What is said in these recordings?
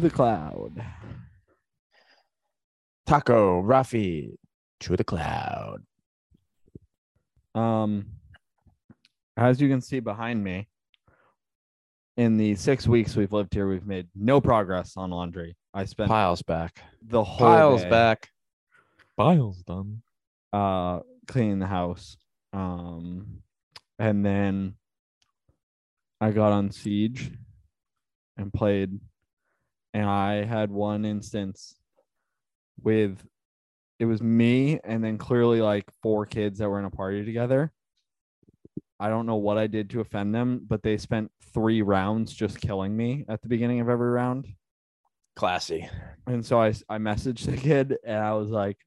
the cloud. Taco, Rafi, to the cloud. Um, as you can see behind me, in the six weeks we've lived here, we've made no progress on laundry. I spent Piles back. the whole Piles day, back. Piles done. uh, cleaning the house. Um, and then I got on Siege and played, and I had one instance with it was me and then clearly like four kids that were in a party together. I don't know what I did to offend them, but they spent three rounds just killing me at the beginning of every round. Classy. And so I, I messaged the kid and I was like,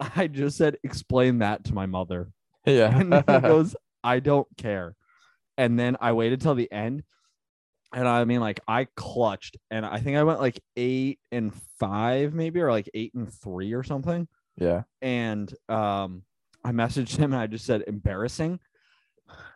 I just said, explain that to my mother. Yeah. and he goes, I don't care. And then I waited till the end. And I mean, like, I clutched and I think I went like eight and five, maybe, or like eight and three or something. yeah. And um, I messaged him and I just said, embarrassing.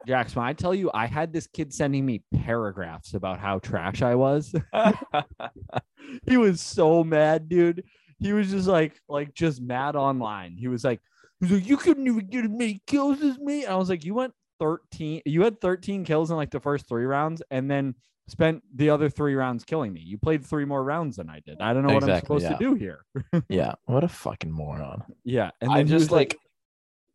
Jax, when I tell you, I had this kid sending me paragraphs about how trash I was. he was so mad, dude. He was just like, like just mad online. He was like, he was like, you couldn't even get as many kills as me. And I was like, you went 13, you had 13 kills in like the first three rounds, and then spent the other three rounds killing me. You played three more rounds than I did. I don't know what I'm supposed yeah. to do here. yeah. What a fucking moron. Yeah. And I then he just like, like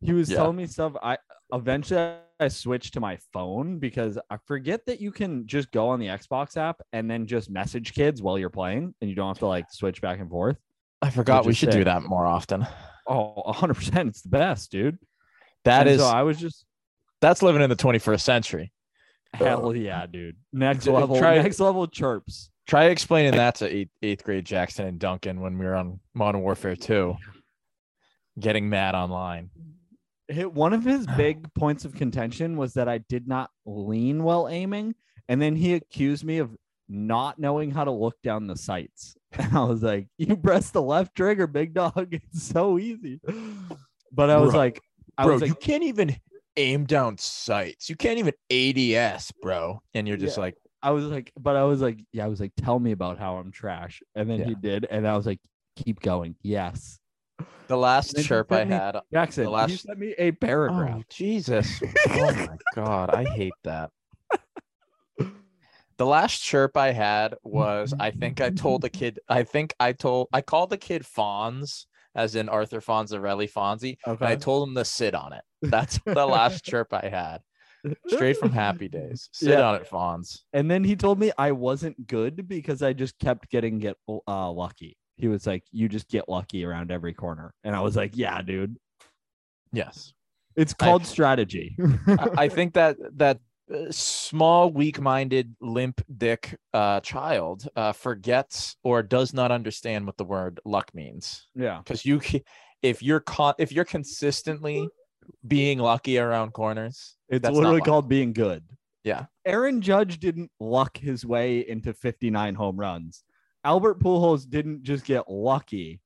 he was Yeah. telling me stuff. I eventually I switched to my phone because I forget that you can just go on the Xbox app and then just message kids while you're playing and you don't have to like switch back and forth. I forgot we should do that more often. Oh, 100%. It's the best, dude. That And is So I was just, that's living in the 21st century. Hell yeah, dude. Next level, try- next level chirps. Try explaining that to eighth, eighth grade Jackson and Duncan when we were on Modern Warfare 2. Getting mad online. Hit one of his big points of contention was that I did not lean while aiming. And then he accused me of not knowing how to look down the sights. And I was like, you press the left trigger, big dog. It's so easy. But I was Bro, like, I bro, was like, you can't even aim down sights. You can't even ADS, bro. And you're just Yeah. like, I was like, but I was like, yeah, I was like, tell me about how I'm trash. And then Yeah. he did. And I was like, keep going. Yes. the last chirp I me- had. Uh, Jackson, The you sent me a paragraph. Oh, Jesus. oh my God. I hate that. The last chirp I had was I think I told a kid, I think I told, I called the kid Fonz, as in Arthur Fonzarelli Fonzie. And I told him to sit on it. That's the last chirp I had. Straight from Happy Days. Sit Yeah. on it, Fonz. And then he told me I wasn't good because I just kept getting get uh, lucky. He was like, "You just get lucky around every corner," and I was like, "Yeah, dude, Yes. it's I- called strategy." I, I think that that small, weak-minded, limp dick uh, child uh, forgets or does not understand what the word luck means. yeah, Because you, if you're caught, if you're consistently being lucky around corners, it's literally called being good. Yeah. Aaron Judge didn't luck his way into 59 home runs. Albert Pujols didn't just get lucky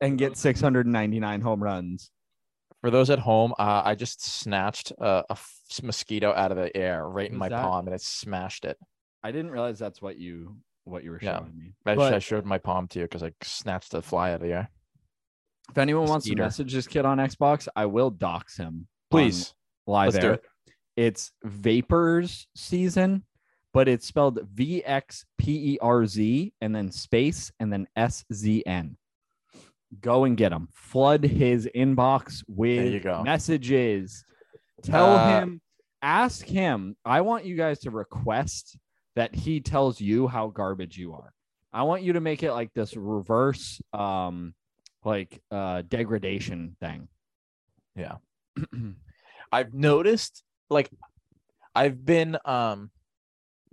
and get 699 home runs. For those at home, uh, I just snatched a, a f- mosquito out of the air right in my that- palm and it smashed it. I didn't realize that's what you what you were Yeah. showing me. I, But- I showed my palm to you because I snatched the fly out of the air. If anyone wants to message this kid on Xbox, I will dox him. Please, live let's air. it. It's Vapors season, but it's spelled V X P E R Z and then space and then S Z N. Go and get him. Flood his inbox with messages. Tell Uh, him, ask him. I want you guys to request that he tells you how garbage you are. I want you to make it like this reverse, um, like uh, degradation thing. Yeah. I've noticed like I've been um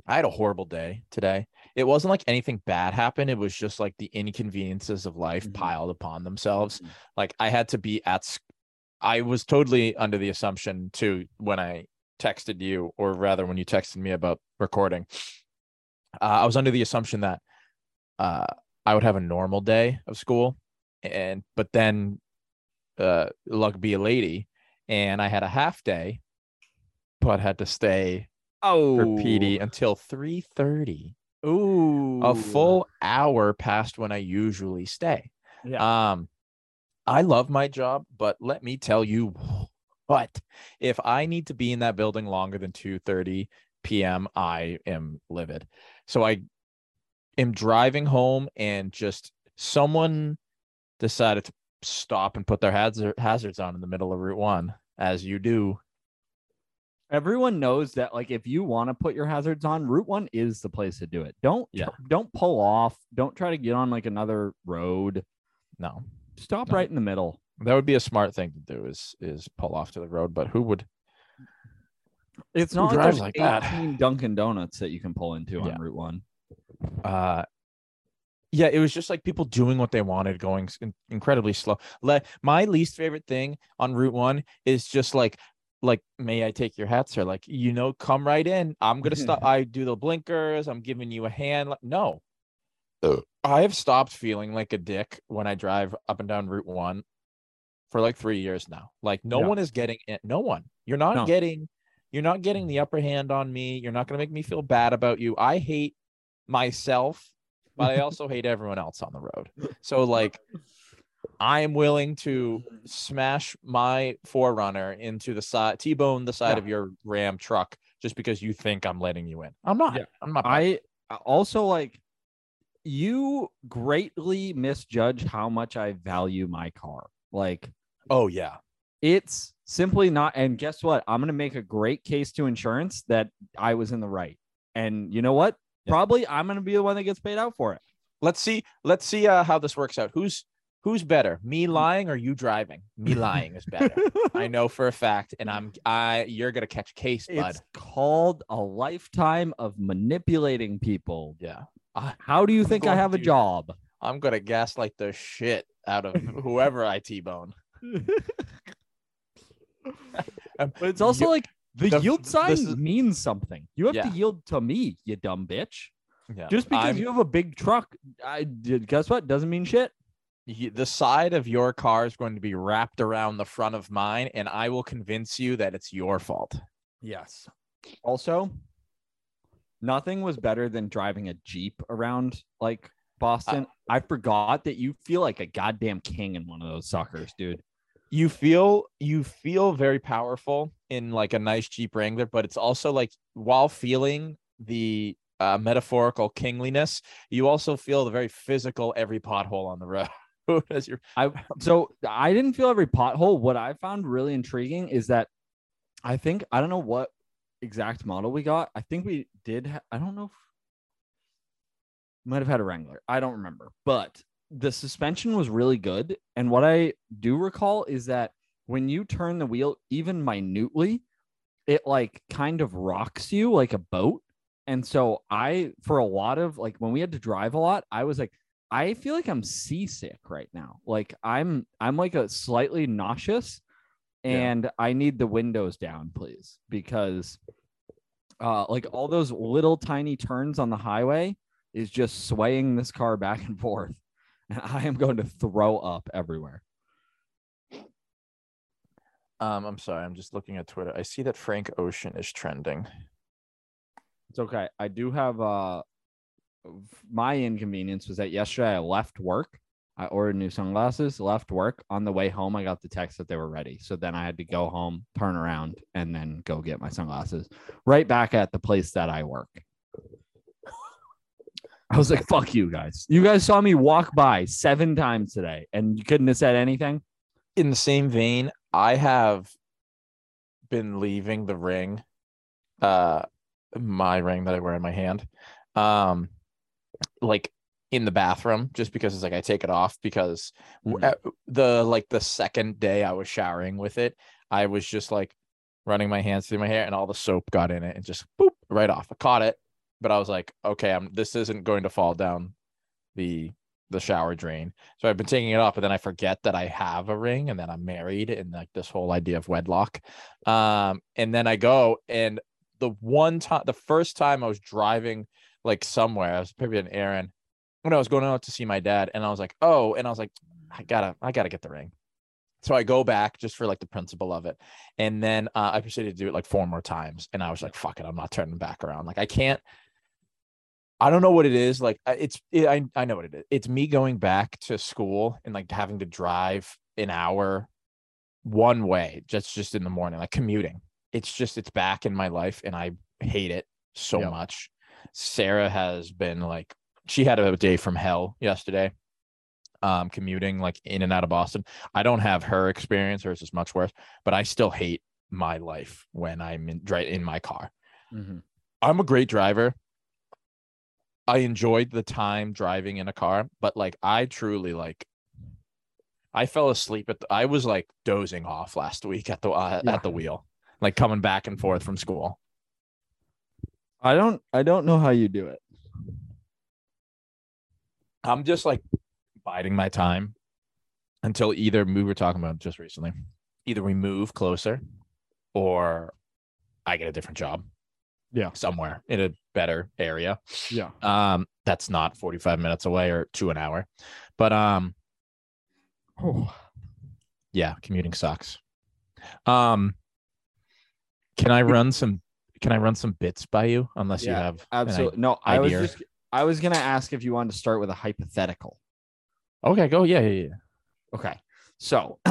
I had a horrible day today. It wasn't like anything bad happened. It was just like the inconveniences of life Mhm. piled upon themselves. Mhm. Like I had to be at I was totally under the assumption too when I texted you or rather when you texted me about recording. Uh, I was under the assumption that uh I would have a normal day of school and but then uh luck be a lady and I had a half day, but had to stay Oh, for PD until 3:30, Ooh, a full hour past when I usually stay. Yeah. Um, I love my job, but let me tell you what, if I need to be in that building longer than 2:30 p.m., I am livid. So I am driving home and just someone decided to stop and put their hazards on in the middle of Route 1 as you do. Everyone knows that like if you want to put your hazards on, Route 1 is the place to do it. Don't Yeah. don't pull off. Don't try to get on like another road. No. Stop No. right in the middle. That would be a smart thing to do is is pull off to the road, but who would It's not like there's like that? 18 Dunkin' Donuts that you can pull into Yeah. on Route 1. uh yeah it was just like people doing what they wanted going in- incredibly slow Le- my least favorite thing on route one is just like like may i take your hat sir? Like you know come right in. I'm gonna stop i do the blinkers. I'm giving you a hand. Like, no. I have stopped feeling like a dick when i drive up and down route one for like three years now. Like no Yeah. one is getting it no one. You're not No. getting you're not getting the mm-hmm. upper hand on me. You're not gonna make me feel bad about you. I hate myself but I also hate everyone else on the road. So like I am willing to smash my 4Runner into the side T-bone the side Yeah. of your Ram truck just because you think I'm letting you in. I'm not. Yeah. I'm not. I I also like you greatly misjudge how much I value my car. Like oh yeah. it's simply not and guess what? I'm going to make a great case to insurance that I was in the right. And you know what? Yeah. Probably I'm going to be the one that gets paid out for it. Let's see. Let's see uh, how this works out. Who's who's better? Me lying or you driving? Me lying is better. I know for a fact, and I'm I you're gonna catch a case, bud. It's called a lifetime of manipulating people. Yeah. How do you think I have a job? I'm gonna gaslight the shit out of whoever I T-bone. Um, But it's also you- like the, the- yield sign is- means something. You have Yeah. to yield to me, you dumb bitch. yeah. Just because I'm- you have a big truck, I guess what? Doesn't mean shit. Y- the side of your car is going to be wrapped around the front of mine, and I will convince you that it's your fault. Yes. Also, nothing was better than driving a Jeep around like Boston. I forgot that you feel like a goddamn king in one of those suckers, dude. You feel you feel very powerful in like a nice Jeep Wrangler, but it's also like while feeling the uh, metaphorical kingliness, you also feel the very physical every pothole on the road as you're I um, so I didn't feel every pothole. What I found really intriguing is that I think I don't know what exact model we got. I think we did. Ha- I don't know. If, might have had a Wrangler. I don't remember, but the suspension was really good. And what I do recall is that when you turn the wheel even minutely, it like kind of rocks you like a boat. And so I, for a lot of like when we had to drive a lot, I was like, I feel like I'm seasick right now. Like I'm I'm like a slightly nauseous Yeah. and I need the windows down, please, because uh like all those little tiny turns on the highway is just swaying this car back and forth. And I am going to throw up everywhere. um I'm sorry, I'm just looking at Twitter. I see that Frank Ocean is trending. It's okay. I do have uh my inconvenience was that yesterday I left work. I ordered new sunglasses, left work. On the way home, I got the text that they were ready. So then I had to go home, turn around, and then go get my sunglasses right back at the place that I work. I was like, fuck you guys. You guys saw me walk by seven times today and you couldn't have said anything. in the same vein, I have been leaving the ring, uh, my ring that I wear in my hand, um, like in the bathroom, just because it's like I take it off because Mhm. uh, the like the second day I was showering with it, I was just like running my hands through my hair and all the soap got in it and just boop right off. I caught it, but I was like, okay, I'm this isn't going to fall down the the shower drain. So I've been taking it off, but then I forget that I have a ring and then I'm married and like this whole idea of wedlock. Um, and then I go and the one time, the first time I was driving like somewhere, I was probably an errand when I was going out to see my dad, and I was like, oh, and I was like, I gotta, I gotta get the ring. So I go back just for like the principle of it. And then uh, I proceeded to do it like four more times. And I was like, fuck it, I'm not turning back around. Like I can't, I don't know what it is. Like it's, it, I, I know what it is. It's me going back to school and like having to drive an hour one way, just, just in the morning, like commuting. It's just, it's back in my life and I hate it so Yep. much. Sarah has been like, she had a day from hell yesterday um commuting like in and out of Boston. I don't have her experience, hers is much worse, but I still hate my life when I'm in right in my car. Mm-hmm. I'm a great driver. I enjoyed the time driving in a car, but like I truly like I fell asleep at the, I was like dozing off last week at the uh, Yeah. at the wheel, like coming back and forth from school. I don't I don't know how you do it. I'm just like biding my time until either we were talking about just recently, either we move closer or I get a different job. Yeah. Somewhere in a better area. Yeah. Um, that's not 45 minutes away or to an hour. But um, Oh, yeah, commuting sucks. Um, can I run some can I run some bits by you unless you have absolutely. No, I was idea. just I was gonna ask if you wanted to start with a hypothetical. Okay, go. Yeah, yeah, yeah. Okay. So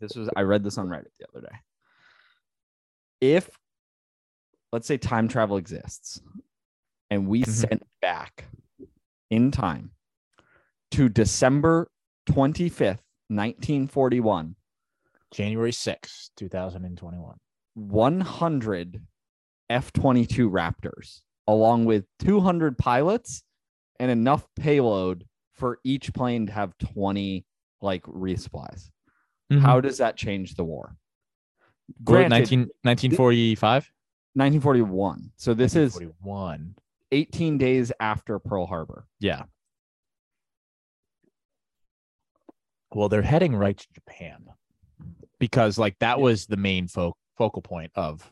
this was I read this on Reddit the other day. If let's say time travel exists and we Mhm. sent back in time to December 25th, 1941, January 6th, 2021. 100 F-22 Raptors along with 200 pilots and enough payload for each plane to have 20 like resupplies. Mm-hmm. How does that change the war? Granted, Granted, 19, 1945? 1941. So this is 41. 18 days after Pearl Harbor. Yeah. Well, they're heading right to Japan because, like, that was the main fo- focal point of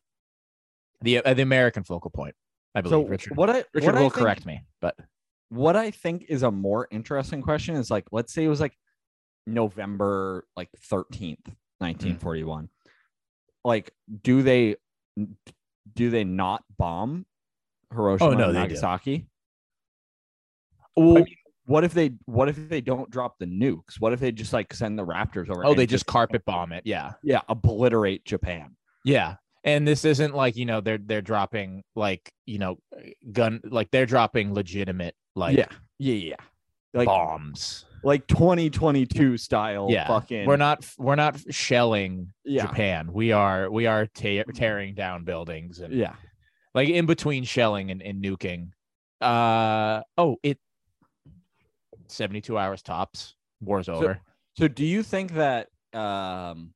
the uh, the American focal point. I So believe Richard. what I Richard what I will think- correct me, but What I think is a more interesting question is like, let's say it was like November like 13th, 1941. Like, do they do they not bomb Hiroshima Oh, no, and. Nagasaki? well, I mean, what if they what if they don't drop the nukes? What if they just like send the Raptors over? oh, they just carpet bomb it. Yeah, yeah obliterate Japan? Yeah. And this isn't like you know they're they're dropping like you know gun like they're dropping legitimate like yeah, yeah, yeah. Like bombs. like 2022 style. Yeah, fucking. we're not we're not shelling Yeah, Japan. We are we are ta- tearing down buildings and yeah. like in between shelling and, and nuking. Uh oh, it 72 hours tops. War's over. So do you think that um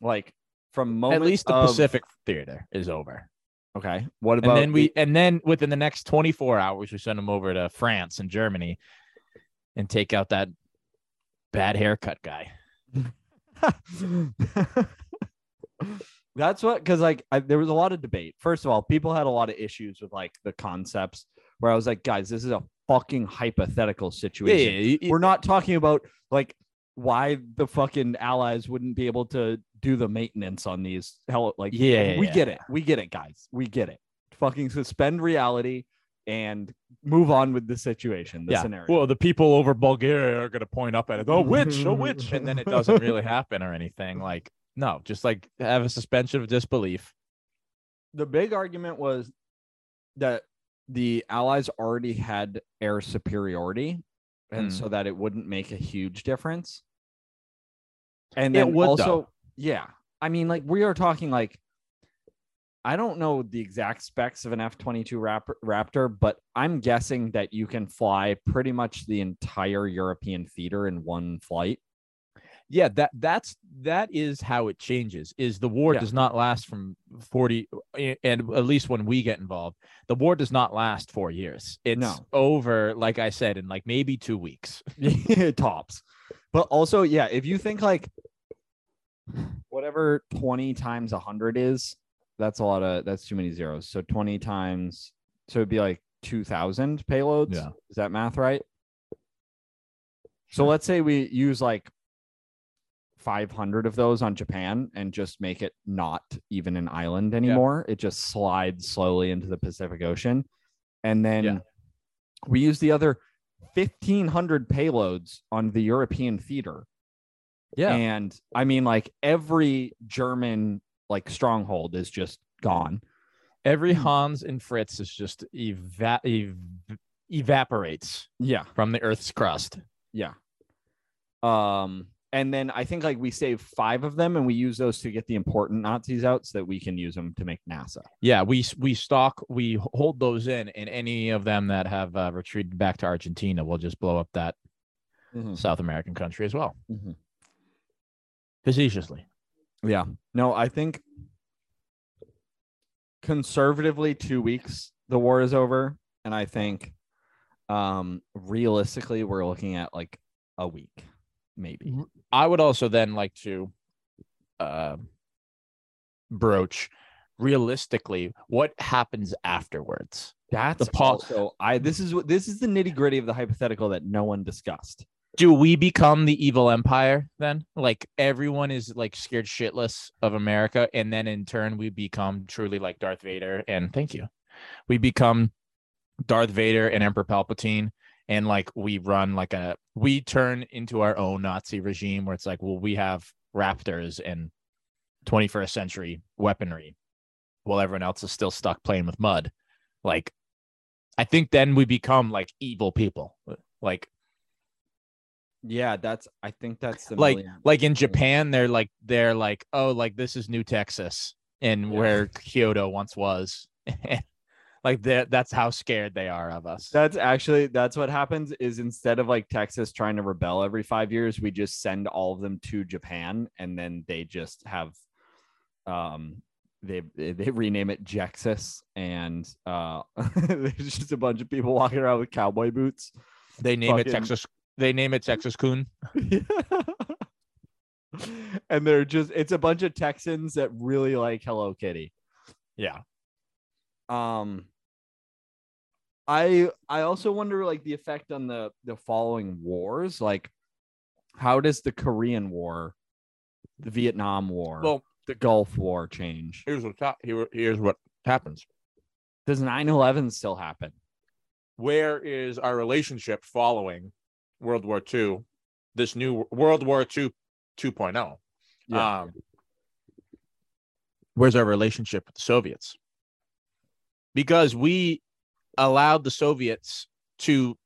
like from moment At least the of- Pacific theater is over. Okay. What about And then we the- and then within the next 24 hours we send them over to France and Germany and take out that bad haircut guy. That's what because like I, there was a lot of debate. First of all, people had a lot of issues with like the concepts where I was like, guys, this is a fucking hypothetical situation. yeah, We're not talking about like why the fucking allies wouldn't be able to do the maintenance on these hell like Yeah, we yeah. get it. We get it, guys. We get it. Fucking suspend reality and move on with the situation, the yeah. scenario. Well, the people over Bulgaria are gonna point up at it. Oh, witch, a witch, and then it doesn't really happen or anything. Like, no, just like have a suspension of disbelief. the big argument was that the allies already had air superiority and Mm. so that it wouldn't make a huge difference and It would, also though. yeah i mean like we are talking like i don't know the exact specs of an f-22 raptor but i'm guessing that you can fly pretty much the entire european theater in one flight yeah that that's that is how it changes is the war Yeah. does not last from 40 eh, and at least when we get involved the war does not last four years it's No. over like i said in like maybe two weeks tops. But also, yeah, if you think like whatever 20 times 100 is, that's a lot of that's too many zeros. So 20 times so it'd be like 2000 payloads. Yeah. Is that math right? So let's say we use like 500 of those on Japan and just make it not even an island anymore. It just slides slowly into the Pacific Ocean. And then Yeah. we use the other 1500 payloads on the European theater. Yeah. And I mean, like every German like stronghold is just gone. Every. Hans and Fritz is just eva- ev- evaporates Yeah. from the Earth's crust. Yeah. Um, and then I think like we save five of them and we use those to get the important Nazis out so that we can use them to make NASA. Yeah, we we stock we hold those in, and any of them that have uh, retreated back to Argentina, we'll just blow up that South American country as well, Mhm. facetiously. Yeah. No, I think conservatively two weeks the war is over. And I think um realistically we're looking at like a week, maybe. I would also then like to uh, broach realistically what happens afterwards. That's The pol- also I this is what this is the nitty gritty of the hypothetical that no one discussed. Do we become the evil empire then? Like everyone is like scared shitless of America, and then in turn we become truly like Darth Vader. And thank you, we become Darth Vader and Emperor Palpatine, and like we run like a we turn into our own Nazi regime where it's like, well, we have raptors and 21st century weaponry, while everyone else is still stuck playing with mud. Like, I think then we become like evil people. Like Yeah, that's I think that's the like million- like in Japan, they're like they're like, oh, like this is New Texas and Yeah. where Kyoto once was. like that that's how scared they are of us. That's actually that's what happens is instead of like Texas trying to rebel every 5 years, we just send all of them to Japan and then they just have um they they they rename it Jexus and uh there's just a bunch of people walking around with cowboy boots. They name it Texas. They name it Texas Coon. and they're just it's a bunch of Texans that really like Hello Kitty. Yeah. um i i also wonder like the effect on the the following wars like how does the korean war the vietnam war Well, the gulf war change here's what ta- here, here's what happens. does 9-11 still happen Where is our relationship following World War II? This new World War II 2.0. Yeah. Um, where's our relationship with the Soviets? Because we allowed the Soviets to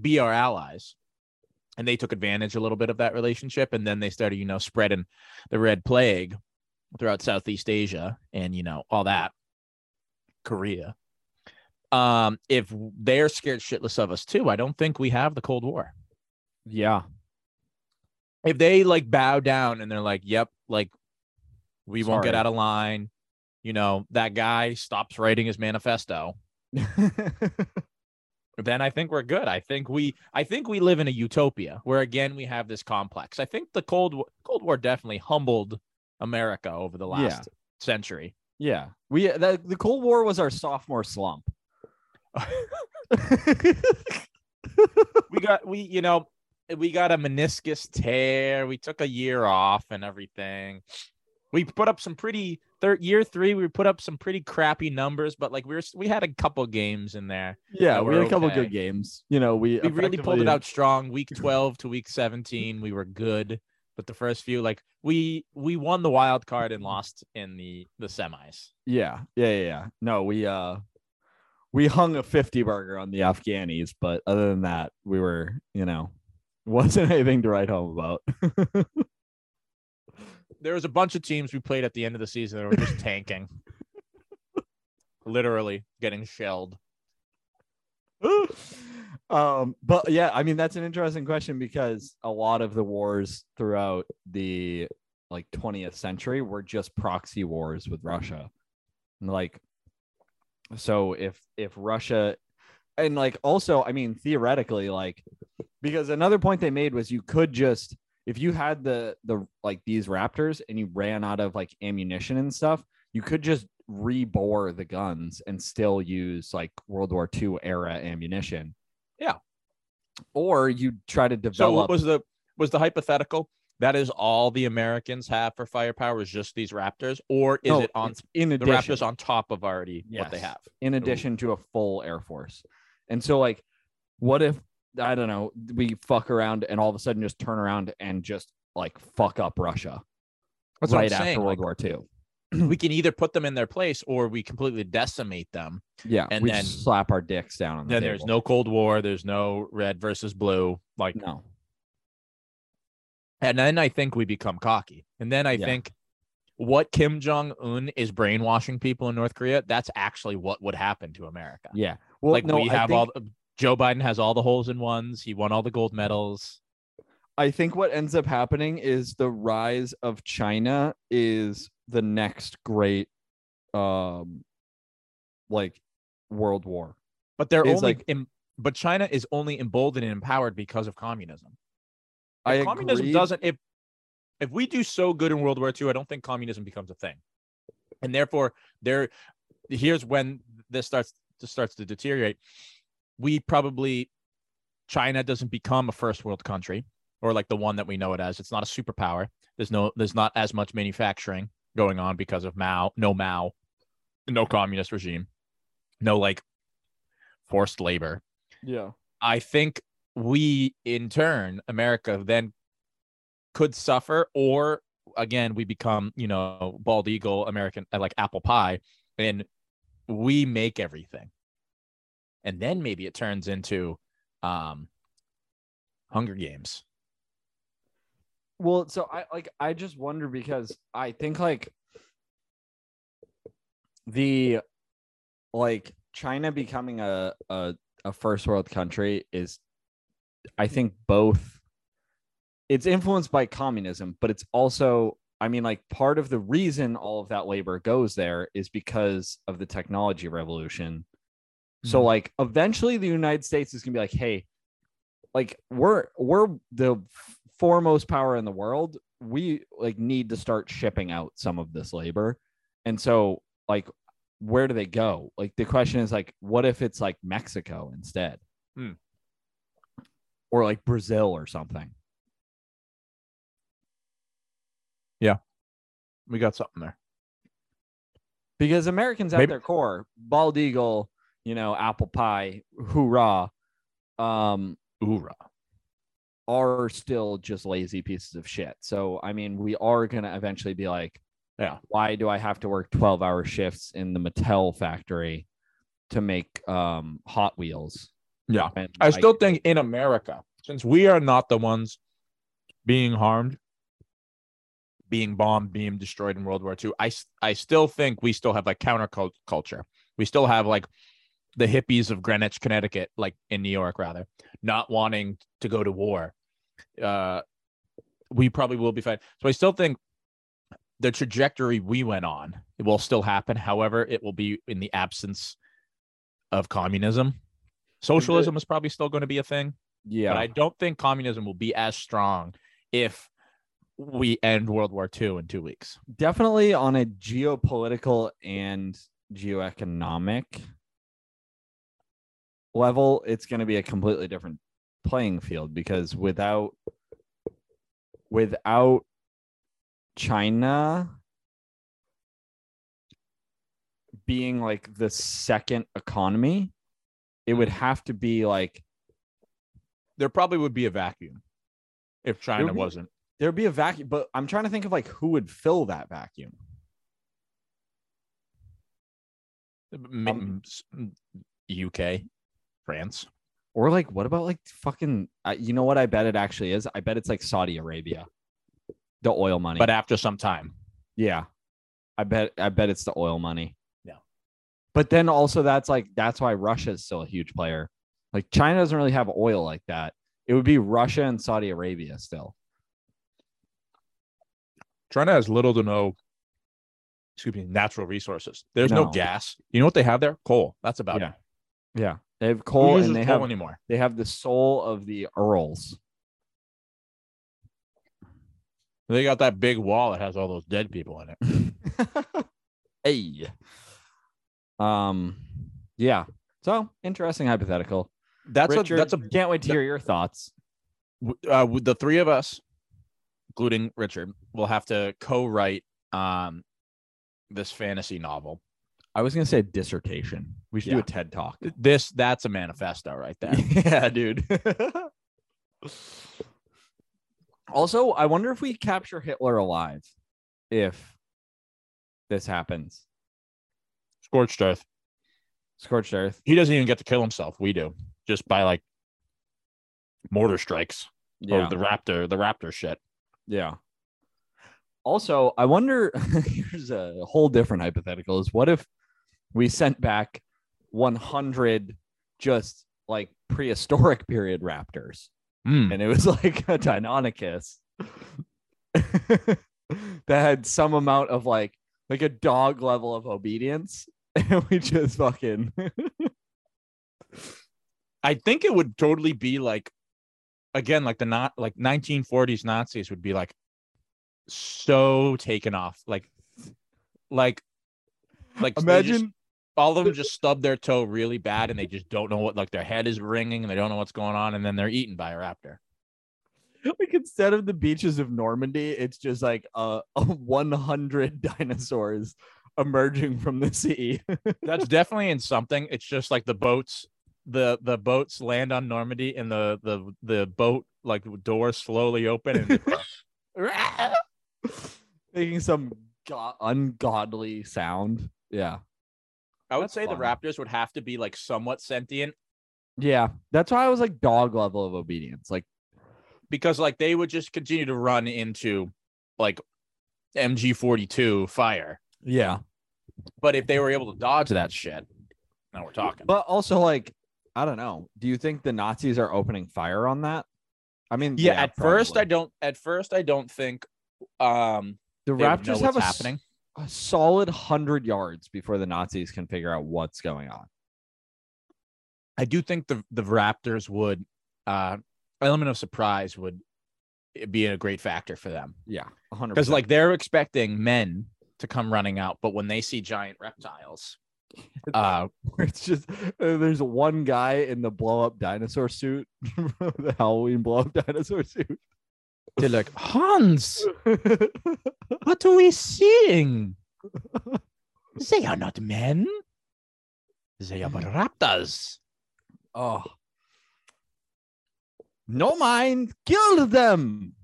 be our allies, and they took advantage a little bit of that relationship, and then they started, you know, spreading the red plague throughout Southeast Asia and you know all that, Korea. Um, if they're scared shitless of us too, I don't think we have the Cold War yeah if they like bow down and they're like, "Yep, like we won't get out of line," you know, that guy stops writing his manifesto. Then I think we're good. I think we, I think we live in a utopia where again we have this complex. I think the Cold War, Cold War definitely humbled America over the Yeah. last century. yeah we the, the cold war was our sophomore slump we got we you know we got a meniscus tear we took a year off and everything we put up some pretty third year three we put up some pretty crappy numbers but like we were we had a couple games in there yeah we had a couple okay. good games you know we we really pulled it out strong week 12 to week 17 we were good but the first few like we we won the wild card and lost in the the semis Yeah, yeah, yeah, yeah. No, we uh we hung a 50 burger on the Afghanis, but other than that, we were, you know, wasn't anything to write home about. there was a bunch of teams we played at the end of the season that were just tanking literally getting shelled um, but yeah, I mean that's an interesting question because a lot of the wars throughout the like 20th century were just proxy wars with Russia. And, Like so if if Russia and like also I mean theoretically like because another point they made was you could just if you had the the like these raptors and you ran out of like ammunition and stuff, you could just rebore the guns and still use like World War II era ammunition. Yeah. Or you try to develop So what was the was the hypothetical? that is all the Americans have for firepower is just these Raptors, or is No, it on in the addition Raptors on top of already what they have? in addition to a full air force. And so like what if I don't know, we fuck around and all of a sudden just turn around and just like fuck up Russia That's right after saying, World like- War II. we can either put them in their place or we completely decimate them. Yeah, and then- slap our dicks down on the Then there's no Cold War. There's no red versus blue. Like, no. and then I think we become cocky. And then I Yeah. think what Kim Jong Un is brainwashing people in North Korea. That's actually what would happen to America. Yeah. Well, like no, we have think, all. Joe Biden has all the holes in ones. He won all the gold medals. I think what ends up happening is the rise of China is the next great um like world war. But they're It's only. like- em- but China is only emboldened and empowered because of communism. I If communism agreed. doesn't if if we do so good in World War II, I don't think communism becomes a thing. And therefore, there here's when this starts to starts to deteriorate. We probably China doesn't become a first world country or like the one that we know it as. It's not a superpower. There's no there's not as much manufacturing going on because of Mao, no Mao, no communist regime, no like forced labor. Yeah. I think we, in turn, America, then could suffer, or again, we become, you know, bald eagle, American, like apple pie, and we make everything. And then maybe it turns into um, Hunger Games. Well, so I like I just wonder because I think like the like China becoming a a, a first world country is I think both it's influenced by communism, but it's also I mean like part of the reason all of that labor goes there is because of the technology revolution. So Mhm. like eventually the United States is going to be like, "Hey, like we're we're the foremost power in the world we like need to start shipping out some of this labor and so like where do they go like the question is like what if it's like mexico instead Hmm. or like brazil or something Yeah. We got something there. because americans at Maybe- their core bald eagle you know apple pie hoorah um Hoorah. are still just lazy pieces of shit. So I mean, we are gonna eventually be like, Yeah. why do I have to work 12 hour shifts in the Mattel factory to make um Hot Wheels? Yeah. when I still think in America, since we are not the ones being harmed, being bombed, being destroyed in World War II, I, I still think we still have like counterculture. We still have like the hippies of Greenwich, Connecticut, like in New York, rather, not wanting to go to war. Uh, we probably will be fine. So I still think the trajectory we went on it will still happen. However, it will be in the absence of communism. Socialism is probably still going to be a thing yeah, but I don't think communism will be as strong if we end World War II in two weeks. definitely on a geopolitical and geoeconomic level, it's gonna be a completely different playing field because without without China being like the second economy, it would have to be like There probably would be a vacuum if China be- wasn't. there'd be a vacuum, but I'm trying to think of like who would fill that vacuum. Um, UK, France. Or like, what about like fucking? Uh, you know what? I bet it actually is. I bet it's like Saudi Arabia, the oil money. But after some time, yeah, I bet. I bet it's the oil money. Yeah. But then also that's like that's why Russia is still a huge player. Like China doesn't really have oil like that. It would be Russia and Saudi Arabia still. China has little to no, excuse me, natural resources. There's no, No. gas. You know what they have there? Coal. That's about Yeah. it. Yeah, they have coal and they coal have anymore. they have the soul of the Earls. They got that big wall that has all those dead people in it. hey. Um. Yeah. So interesting hypothetical. That's Richard, a that's a can't wait to that- hear your thoughts. uh, the three of us including Richard, will have to co-write um this fantasy novel. I was gonna say dissertation. We should do a TED talk. This that's a manifesto right there. yeah, dude. also, I wonder if we capture Hitler alive if this happens. Scorched earth. Scorched earth. He doesn't even get to kill himself. We do just by like mortar strikes oh, Yeah. or the raptor, the raptor shit. Yeah. Also, I wonder here's a whole different hypothetical is what if we sent back 100 just like prehistoric period raptors Mm. and it was like a Deinonychus that had some amount of like like a dog level of obedience and we just fucking I think it would totally be like again, like the not like 1940s Nazis would be like so taken off. Like like like imagine all of them just stub their toe really bad and they just don't know what like their head is ringing and they don't know what's going on and then they're eaten by a raptor. like instead of the beaches of Normandy, it's just like a, a 100 dinosaurs emerging from the sea. That's definitely in something. It's just like the boats, the the boats land on Normandy and the the the boat like doors slowly open and Making some go- ungodly sound. Yeah. I would That's say the raptors would have to be like somewhat sentient Yeah. That's why I was like dog level of obedience. Like, because like they would just continue to run into like MG42 fire. yeah. But if they were able to dodge that shit, now we're talking. But also, like, I don't know. Do you think the Nazis are opening fire on that? I mean, yeah, at first I don't at first I don't think um The they would know Raptors have a happening. A solid hundred yards before the Nazis can figure out what's going on. I do think the the Raptors would uh element of surprise would be a great factor for them. Yeah, hundred. Because like they're expecting men to come running out, but when they see giant reptiles, uh it's just uh, there's one guy in the blow up dinosaur suit, the Halloween blow up dinosaur suit. They're like, Hans, what are we seeing? They are not men. They are raptors. oh, no mind, killed them.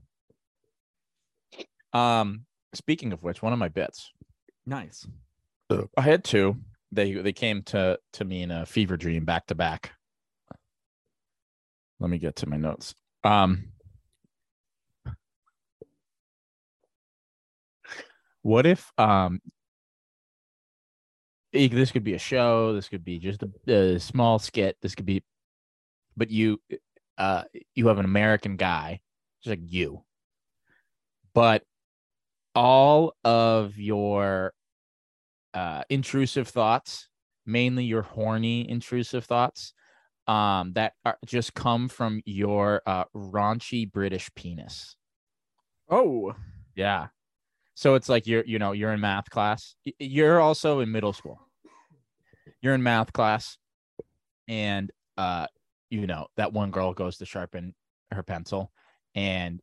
Um, speaking of which, one of my bits. Nice. I had two. They they came to to me in a fever dream back to back. Let me get to my notes. Um What if um this could be a show, this could be just a, a small skit, this could be but you uh you have an American guy, just like you. But all of your uh, intrusive thoughts, mainly your horny intrusive thoughts, um, that are, just come from your uh, raunchy British penis. Oh, Yeah. So it's like you're, you know, you're in math class. You're also in middle school. You're in math class, and uh, you know that one girl goes to sharpen her pencil, and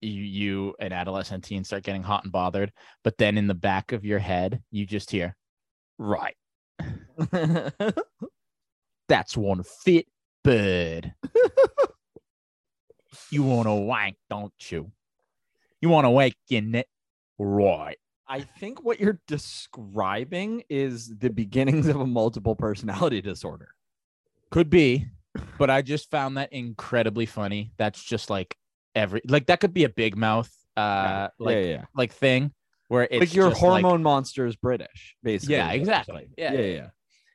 you, you an adolescent teen start getting hot and bothered. But then in the back of your head, you just hear, "Right, that's one fit bird. you want to wank, don't you? You want to wake in it, right? I think what you're describing is the beginnings of a multiple personality disorder. Could be, but I just found that incredibly funny. That's just like every like that could be a big mouth uh like yeah, yeah. like thing where it's like your just, like- hormone monster is British, basically. Yeah, is what you're exactly. Yeah, yeah, yeah, yeah.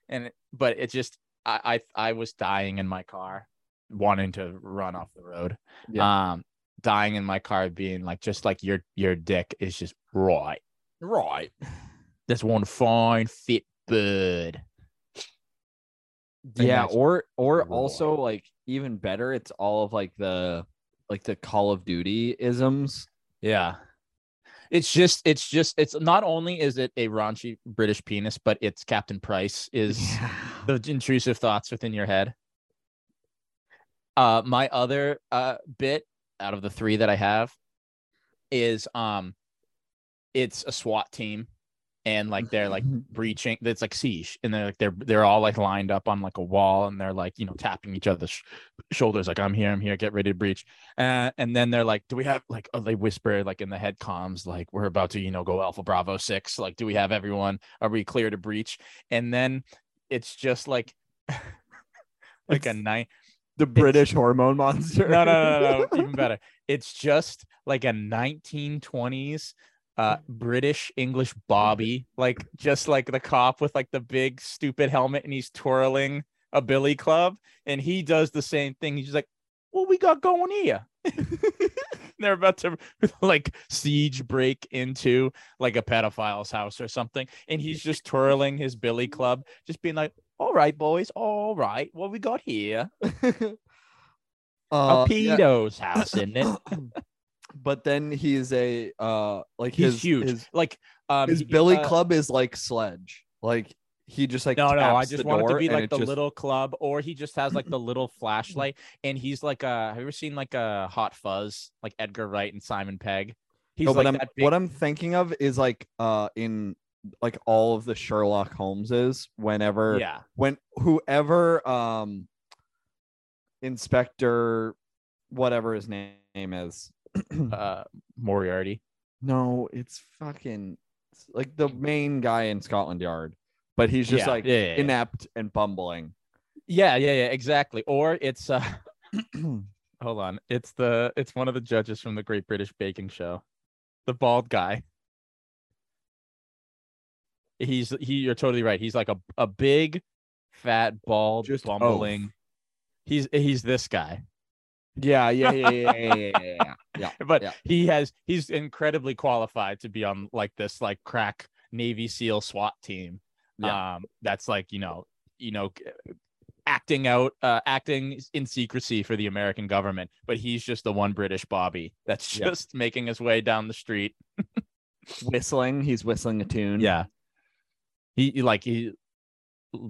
and it- but it just I, I I was dying in my car, wanting to run off the road. Yeah. Um, dying in my car, being like just like your your dick is just right. Right. That's one fine fit bird. Yeah, or or right. also like even better, it's all of like the like the Call of Duty isms. Yeah. It's just it's just it's not only is it a raunchy British penis, but it's Captain Price is the intrusive thoughts within your head. Uh my other uh bit out of the three that I have is um it's a SWAT team and like they're like breaching it's like siege and they're like they're they're all like lined up on like a wall and they're like you know tapping each other's sh- shoulders like i'm here i'm here get ready to breach. Uh, and then they're like do we have like oh they whisper like in the head comms like we're about to you know go alpha bravo six like do we have everyone? Are we clear to breach? And then it's just like like a night the British hormone monster. no, no, no, no, even better. It's just like a 1920s uh British English Bobby, like just like the cop with like the big stupid helmet and he's twirling a billy club and he does the same thing. He's just like, "What we got going here?" They're about to like siege break into like a pedophile's house or something, and he's just twirling his billy club, just being like, "All right, boys, all right, what we got here?" Uh, a yeah, pedo's house, isn't it? but then he's a uh like He's his huge. His, like um his he- Billy uh, Club is like Sledge. Like he just like No, no, I just the want it to be like the just- little club, or he just has like the little flashlight, and he's like uh have you ever seen like a Hot Fuzz, like Edgar Wright and Simon Pegg? He's No, like but I'm, that big, what I'm thinking of is like uh in like all of the Sherlock Holmeses whenever yeah, when whoever um inspector whatever his name is uh Moriarty. no it's fucking it's like the main guy in Scotland Yard but he's just Yeah, like yeah, yeah, inept and bumbling Yeah, yeah, yeah, exactly. Or it's uh hold on, it's the it's one of the judges from the Great British Baking Show, the bald guy. He's he. You're totally right. He's like a a big, fat, bald, Just oaf. bumbling. He's he's this guy. yeah yeah yeah yeah yeah yeah yeah, yeah. but Yeah. he has he's incredibly qualified to be on like this like crack Navy SEAL SWAT team. Yeah. Um, that's like you know you know acting out uh acting in secrecy for the American government, but he's just the one British Bobby that's just making his way down the street. whistling he's whistling a tune Yeah, he like he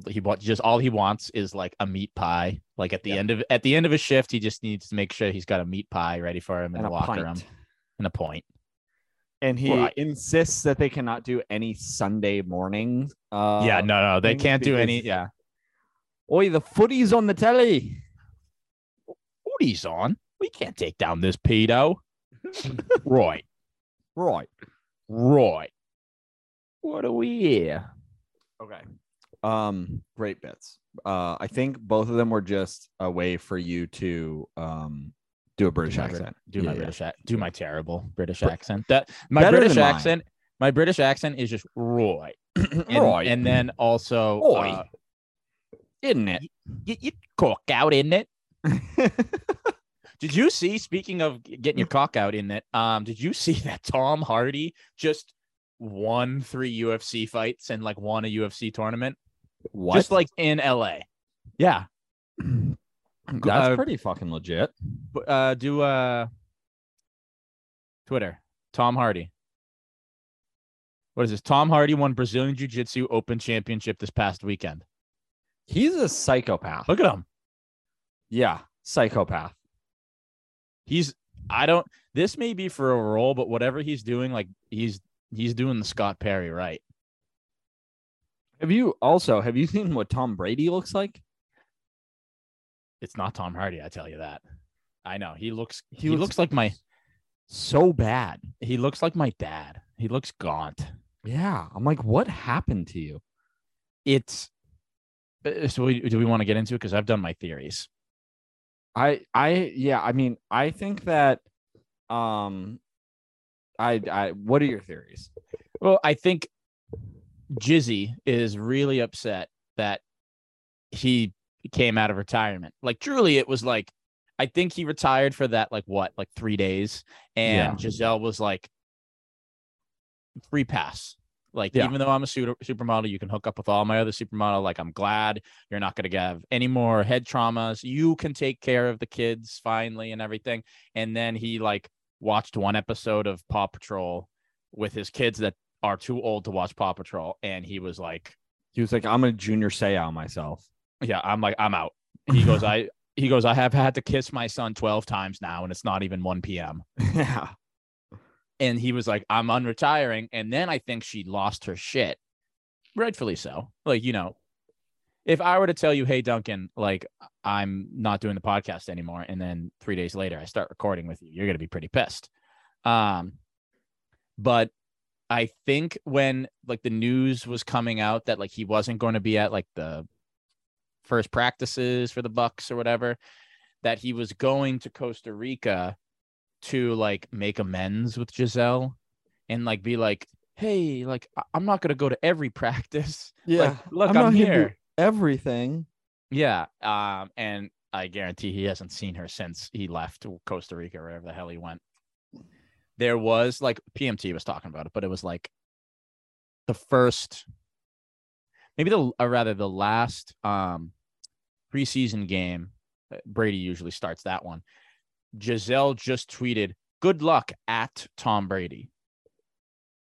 he want just all he wants is like a meat pie. Like at the Yep. end of at the end of his shift, he just needs to make sure he's got a meat pie ready for him in and the a locker pint. room and a point. and he Right. insists that they cannot do any Sunday morning. Uh, yeah, no, no, they can't do any. Yeah, Oi, the footies on the telly. Woody's on. We can't take down this pedo. right, Right. right. What are we here? Okay. Um, great bits. Uh, I think both of them were just a way for you to um do a British my accent. Do my Yeah, British ac- do my terrible British Br- accent. That my Better British than mine. accent. My British accent is just Roy. yeah. and, right. and then also Oi. uh, isn't it? get your cock out isn't it. Did you see? Speaking of getting your cock out in it, um, did you see that Tom Hardy just won three UFC fights and like won a UFC tournament? what? Just like in LA. Yeah. that's uh, pretty fucking legit. Uh, do uh, Twitter. Tom Hardy. What is this? Tom Hardy won Brazilian Jiu Jitsu Open Championship this past weekend. He's a psychopath. Look at him. Yeah, psychopath. He's. I don't. This may be for a role, but whatever he's doing, like he's he's doing the Scott Perry right. Have you also have you seen what Tom Brady looks like? It's not Tom Hardy, I tell you that. I know he looks. He, He looks, looks- like my. So bad. He looks like my dad. He looks gaunt. Yeah. I'm like, what happened to you? It's. uh, So we, do we want to get into it? Because I've done my theories. I I yeah, I mean, I think that um I I what are your theories? Well, I think Jizzy is really upset that he came out of retirement. Like truly it was like I think he retired for that like what, like 3 days and Yeah. Gisele was like free pass. Like Yeah. even though I'm a super, supermodel, you can hook up with all my other supermodel. Like I'm glad you're not going to have any more head traumas. You can take care of the kids finally and everything. And then he like watched one episode of Paw Patrol with his kids that are too old to watch Paw Patrol, and he was like, He was like, I'm a junior Seiyao myself. "Yeah, I'm like, I'm out." He goes, "I." He goes, I have had to kiss my son 12 times now, and it's not even 1 p.m. yeah. and he was like, I'm unretiring. And then I think she lost her shit. Rightfully so. Like, you know, if I were to tell you, hey, Duncan, like I'm not doing the podcast anymore, and then three days later I start recording with you, you're gonna be pretty pissed. Um, but I think when like the news was coming out that like he wasn't going to be at like the first practices for the Bucks or whatever, that he was going to Costa Rica to like make amends with Gisele and like be like, hey, like I- I'm not gonna go to every practice. Like, look, I'm, here here. Everything. Yeah. Um, and I guarantee he hasn't seen her since he left Costa Rica or wherever the hell he went. There was like PMT was talking about it, but it was like the first, maybe the or rather the last um preseason game. uh, Brady usually starts that one. Gisele just tweeted, "Good luck at Tom Brady,"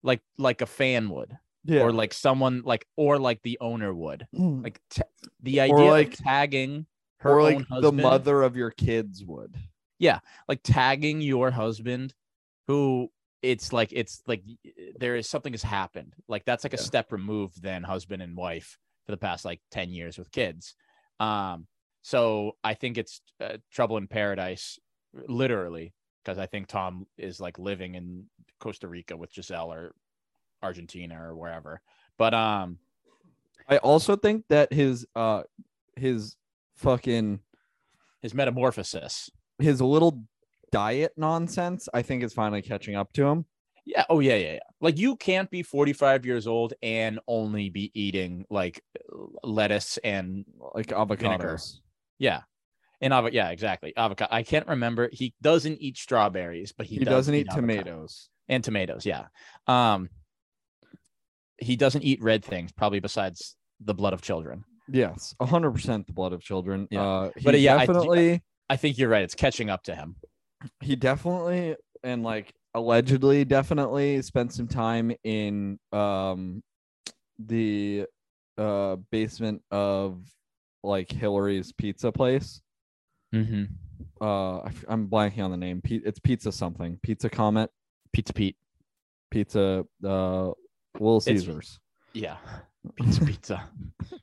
like like a fan would, Yeah. or like someone like or like the owner would Mm. like ta- the idea like- of tagging her or own like the mother of your kids would. Yeah. Like tagging your husband who it's like it's like there is something has happened like that's like a step removed than husband and wife for the past like 10 years with kids um so i think it's uh, trouble in paradise literally because i think tom is like living in costa rica with gisele or argentina or wherever but um I also think that his uh his fucking his metamorphosis his little diet nonsense, I think is finally catching up to him. Yeah. Oh, yeah, yeah, yeah. Like you can't be 45 years old and only be eating like lettuce and Like Vinegar. avocados. yeah. And avo- yeah, exactly. Avocado. I can't remember. He doesn't eat strawberries, but he, He, does doesn't eat avocado. tomatoes. and tomatoes. Yeah. Um, he doesn't eat red things, probably besides the blood of children. Yes, hundred percent the blood of children. Yeah. Uh, But, uh, yeah, I- definitely, I think you're right. It's catching up to him. he definitely, and like allegedly, definitely spent some time in um the uh basement of like Hillary's pizza place. Mm-hmm. Uh, I, am blanking on the name. It's Pizza something. Pizza Comet. Pizza Pete. Pizza. Uh, Little It's- Caesars. Yeah. Pizza Pizza.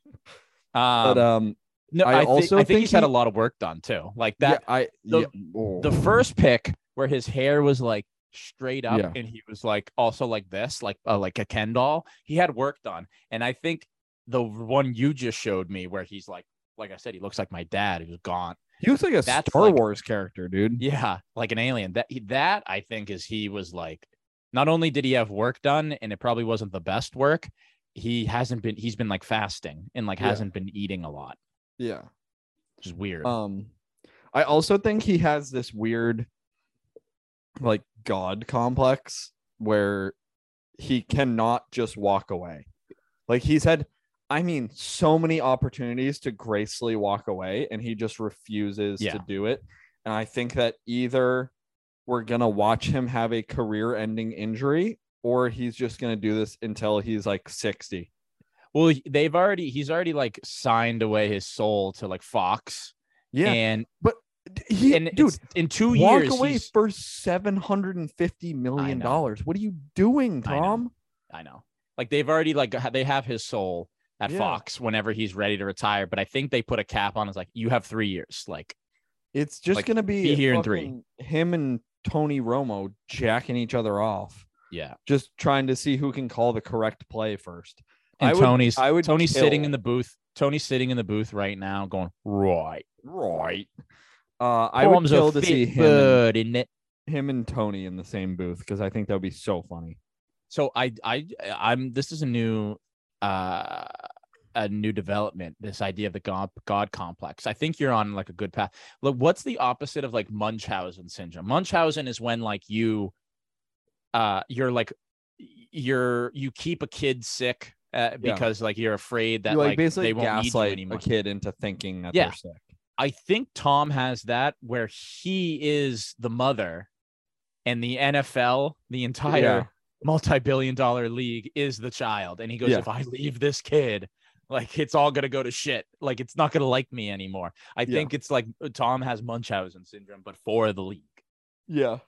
But um, um, no, I I, think, also I think think he's had a lot of work done too. Like that that. I the- yeah, oh. the first pick where his hair was like straight up Yeah. and he was like also like this like uh, like a ken doll he had work done and i think the one you just showed me where he's like like i said he looks like my dad who's gaunt he looks like a that's Star like- Wars character, dude. yeah like an alien that that i think is he was like not only did he have work done and it probably wasn't the best work he hasn't been he's been like fasting and like Yeah. hasn't been eating a lot Yeah. which is weird Um, I also think he has this weird, like god complex where he cannot just walk away. Like he's had, I mean, so many opportunities to gracefully walk away, and he just refuses Yeah. to do it. And I think that either we're gonna watch him have a career-ending injury, or he's just gonna do this until he's like sixty. well they've already he's already like signed away his soul to like fox Yeah, and but he, and dude, in two walk years walk away for $750 million. What are you doing, I know. Tom? I know. Like they've already like they have his soul at Yeah. Fox whenever he's ready to retire, but I think they put a cap on. It's like you have three years. Like It's just Like, gonna be, be here in three. Him and Tony Romo jacking each other off, yeah. just trying to see who can call the correct play first. And I would- Tony's I would Tony's sitting in the booth. Tony's sitting in the booth right now, going right. Right. Uh, I would Tom's kill to see him and, bird, it? him and Tony in the same booth because I think that would be so funny. So I I I'm this is a new uh a new development this idea of the god god complex i think you're on like a good path look what's the opposite of like munchausen syndrome munchausen is when like you uh you're like you're you keep a kid sick uh, Yeah. because like you're afraid that you like, like, basically they won't need you gaslight a kid into thinking that Yeah. they're sick. I think Tom has that where he is the mother and the NFL, the entire Yeah. multi-billion dollar league is the child. And he goes, Yeah. if I leave this kid, like it's all gonna go to shit. Like it's not gonna like me anymore. I Yeah. think it's like Tom has Munchausen syndrome, but for the league. Yeah.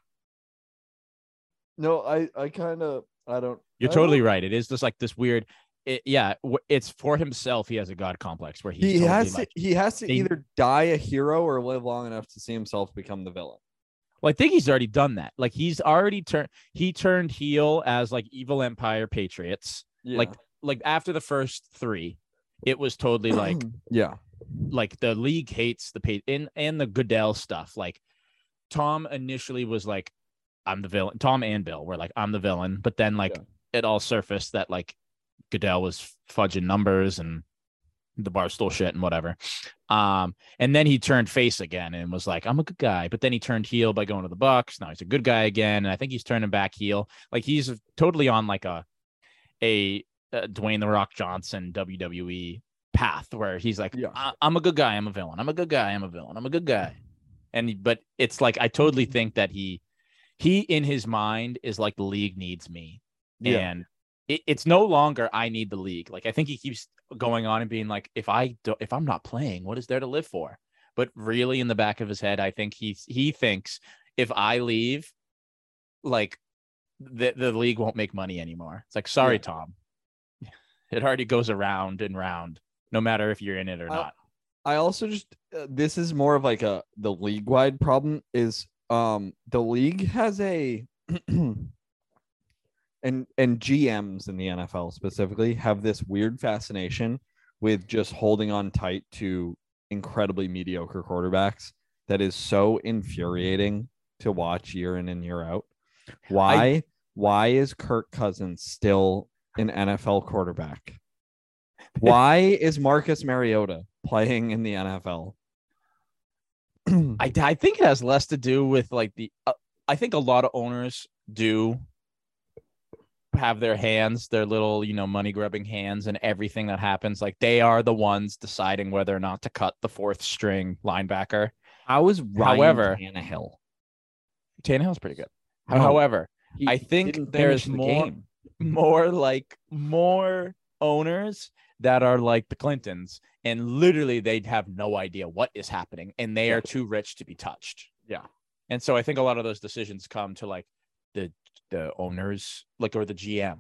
No, I I kind of I don't. You're I totally don't- right. It is just like this weird. It, yeah, it's for himself. He has a god complex where he's He totally has to like, he has to either die a hero or live long enough to see himself become the villain. Well, I think he's already done that. Like he's already turned. He turned heel as like evil Empire Patriots. Like like after the first three, it was totally like yeah, like the league hates the pay and and the Goodell stuff. Like Tom initially was like, I'm the villain. Tom and Bill were like, I'm the villain. But then like Yeah. it all surfaced that like Goodell was fudging numbers and the barstool shit and whatever. Um, and then he turned face again and was like, I'm a good guy. But then he turned heel by going to the Bucks. Now he's a good guy again. And I think he's turning back heel. Like he's totally on like a a, uh Dwayne the Rock Johnson WWE path where he's like, Yeah. I- I'm a good guy. I'm a villain. I'm a good guy. I'm a villain. I'm a good guy. And but it's like I totally think that he he in his mind is like the league needs me. Yeah. And it, it's no longer I need the league. Like I think he keeps going on and being like, if I do, if I'm not playing, what is there to live for? But really, in the back of his head, I think he he thinks if I leave, like the the league won't make money anymore. It's like, sorry, Yeah. Tom, it already goes around and round, no matter if you're in it or I- not. I also just uh, this is more of like a the league wide problem is um the league has a and and GMs in the NFL specifically have this weird fascination with just holding on tight to incredibly mediocre quarterbacks that is so infuriating to watch year in and year out. Why why is Kirk Cousins still an NFL quarterback? Why is Marcus Mariota playing in the NFL? I, I think it has less to do with like the uh, I think a lot of owners do have their hands, their little, you know, money grubbing hands and everything that happens. Like they are the ones deciding whether or not to cut the fourth string linebacker. How is Ryan However- Tannehill? Tannehill's pretty good. No, However, I think there's the more- game. More like more owners that are like the Clintons and literally they'd have no idea what is happening and they are too rich to be touched. Yeah. And so I think a lot of those decisions come to like the the owners like or the GM.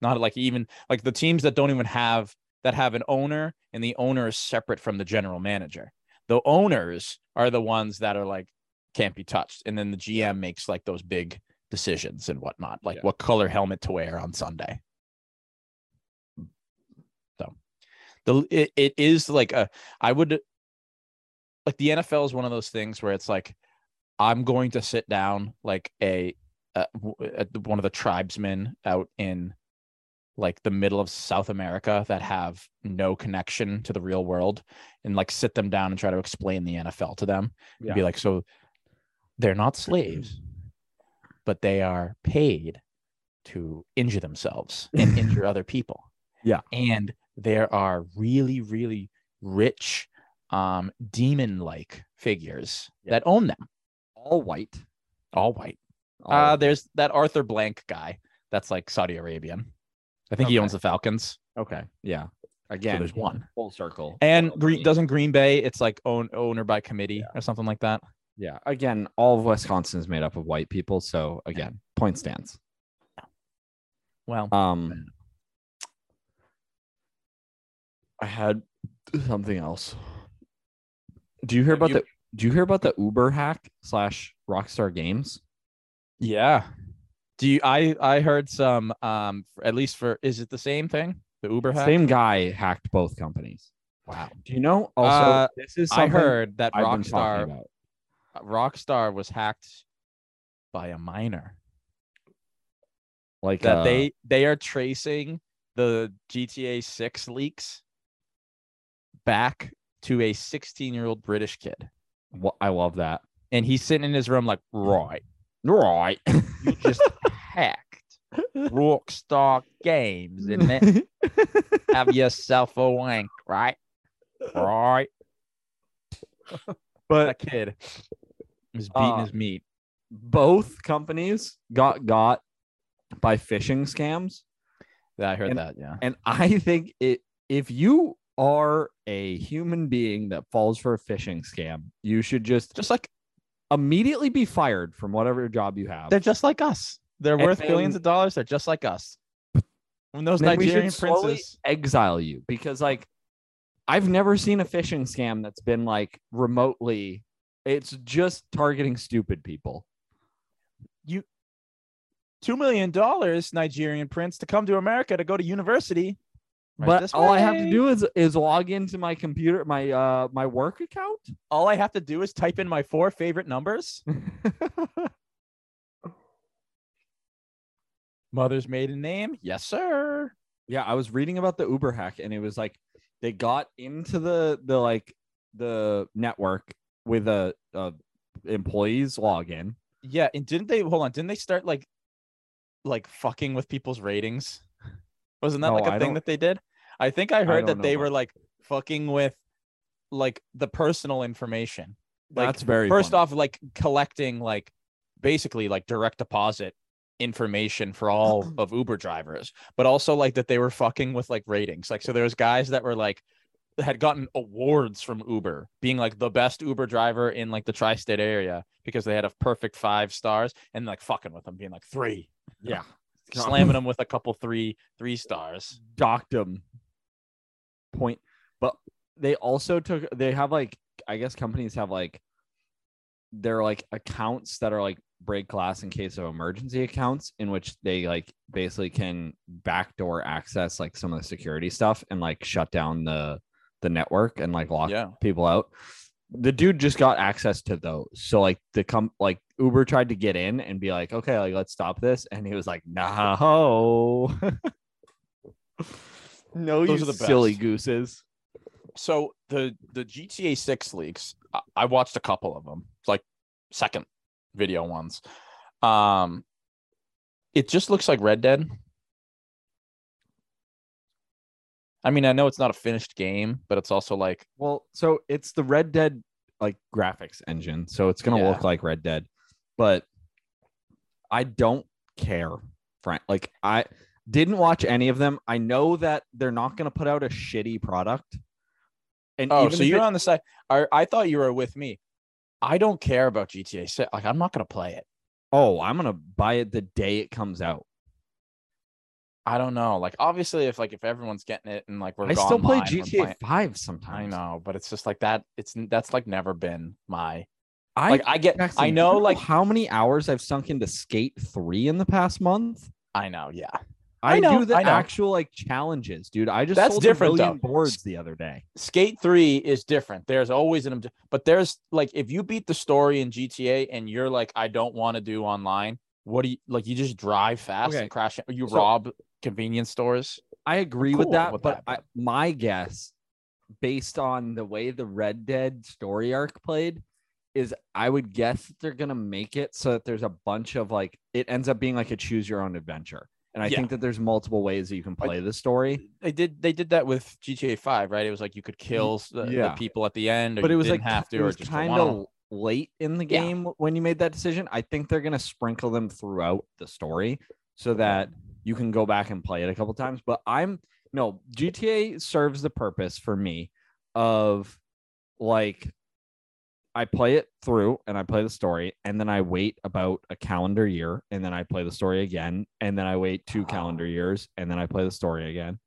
Not like even like the teams that don't even have that have an owner and the owner is separate from the general manager. The owners are the ones that are like can't be touched and then the GM makes like those big decisions and whatnot, like Yeah. what color helmet to wear on Sunday. So the it, it is like a I would like the NFL is one of those things where it's like I'm going to sit down like a, w- at one of the tribesmen out in like the middle of South America that have no connection to the real world and like sit them down and try to explain the NFL to them and be like so they're not slaves but they are paid to injure themselves and injure other people. Yeah. And there are really, really rich, um, demon like figures Yeah. that own them, all white. all white. all Uh, white. there's that Arthur Blank guy that's like Saudi Arabian. I think he owns the Falcons. okay, yeah. Again, there's one. full circle. And Green, doesn't Green Bay, it's like own owner by committee or something like that. Yeah. Again, all of Wisconsin is made up of white people. So again, point stands. Well, Um, I had something else. Do you hear about you- the? Do you hear about the Uber hack slash Rockstar Games? yeah. Do you I I heard some um at least for is it the same thing? The Uber hack? Same guy hacked both companies. Wow. Do you know? Also, Uh, this is I heard that I've Rockstar. Rockstar was hacked by a minor. Like That uh, they they are tracing the GTA 6 leaks back to a 16-year-old British kid. wha- I love that. And he's sitting in his room like, right, Right. you just hacked Rockstar Games, isn't it? Have yourself a wank, right? Right. but That kid was beating Uh, his meat. both companies got got by phishing scams Yeah, I heard and- that. Yeah. and i think it if you are a human being that falls for a phishing scam you should just Just like immediately be fired from whatever job you have they're just like us. They're And worth billions of dollars. They're just like us. When those then Nigerian slowly princes, exile you because like I've never seen a phishing scam that's been like remotely. It's just targeting stupid people. You two million dollars, Nigerian prince, to come to America to go to university. Right but all I have to do is is log into my computer, my uh my work account. all I have to do is type in my four favorite numbers. Mother's maiden name, yes, sir. yeah, I was reading about the Uber hack, and it was like they got into the the like the network with a, a employee's login. Yeah, and didn't they hold on? Didn't they start like like fucking with people's ratings? Wasn't that No, like a I thing that they did? I think I heard don't that they were like fucking with like the personal information. Like, That's very First funny. off, like collecting like basically like direct deposit information for all of Uber drivers, but also like that they were fucking with like ratings. Like so there was guys that were like had gotten awards from Uber being like the best Uber driver in like the tri-state area because they had a perfect five stars and like fucking with them being like three, yeah, slamming them with a couple three three stars. docked them. Point, but they also took. They have like I guess companies have like they're like accounts that are like break glass in case of emergency accounts in which they like basically can backdoor access like some of the security stuff and like shut down the the network and like lock Yeah. people out. The dude just got access to those. So like the com like Uber tried to get in and be like, okay, like let's stop this. And he was like, no. no, Those you are the silly best. gooses. So the the GTA 6 leaks, I, I watched a couple of them, like second video ones. Um it just looks like Red Dead. I mean, I know it's not a finished game, but it's also like Well, so it's the Red Dead like graphics engine, so it's gonna Yeah. look like Red Dead, but I don't care. Frank, like I didn't watch any of them. I know that they're not gonna put out a shitty product. And Oh, so you're it- on the side. I, I thought you were with me. I don't care about GTA 6. Like, I'm not gonna play it. oh, I'm gonna buy it the day it comes out. I don't know. Like, obviously, if like if everyone's getting it and like we're I still play online, GTA Five I sometimes. know, but it's just like that. It's that's like never been my I like. I get. Jackson, I know. Like how many hours I've sunk into Skate Three in the past month. I know. Yeah. I, I know, do the I actual like challenges, dude. I just That's sold different, though. boards the other day. Skate 3 is different. There's always an but there's like if you beat the story in GTA and you're like I don't want to do online, what do you like you just drive fast Okay. and crash you So- rob convenience stores? I agree with that, with but that, I, my guess, based on the way the Red Dead story arc played, is I would guess they're gonna make it so that there's a bunch of like it ends up being like a choose your own adventure. And I Yeah. think that there's multiple ways that you can play the story. They did they did that with GTA 5, right? It was like you could kill the, the people at the end or But it was didn't like have to it or was just kind of late in the Yeah. game when you made that decision. I think they're gonna sprinkle them throughout the story so that you can go back and play it a couple times. But I'm no GTA serves the purpose for me of like I play it through and I play the story and then I wait about a calendar year and then I play the story again and then I wait two calendar years and then I play the story again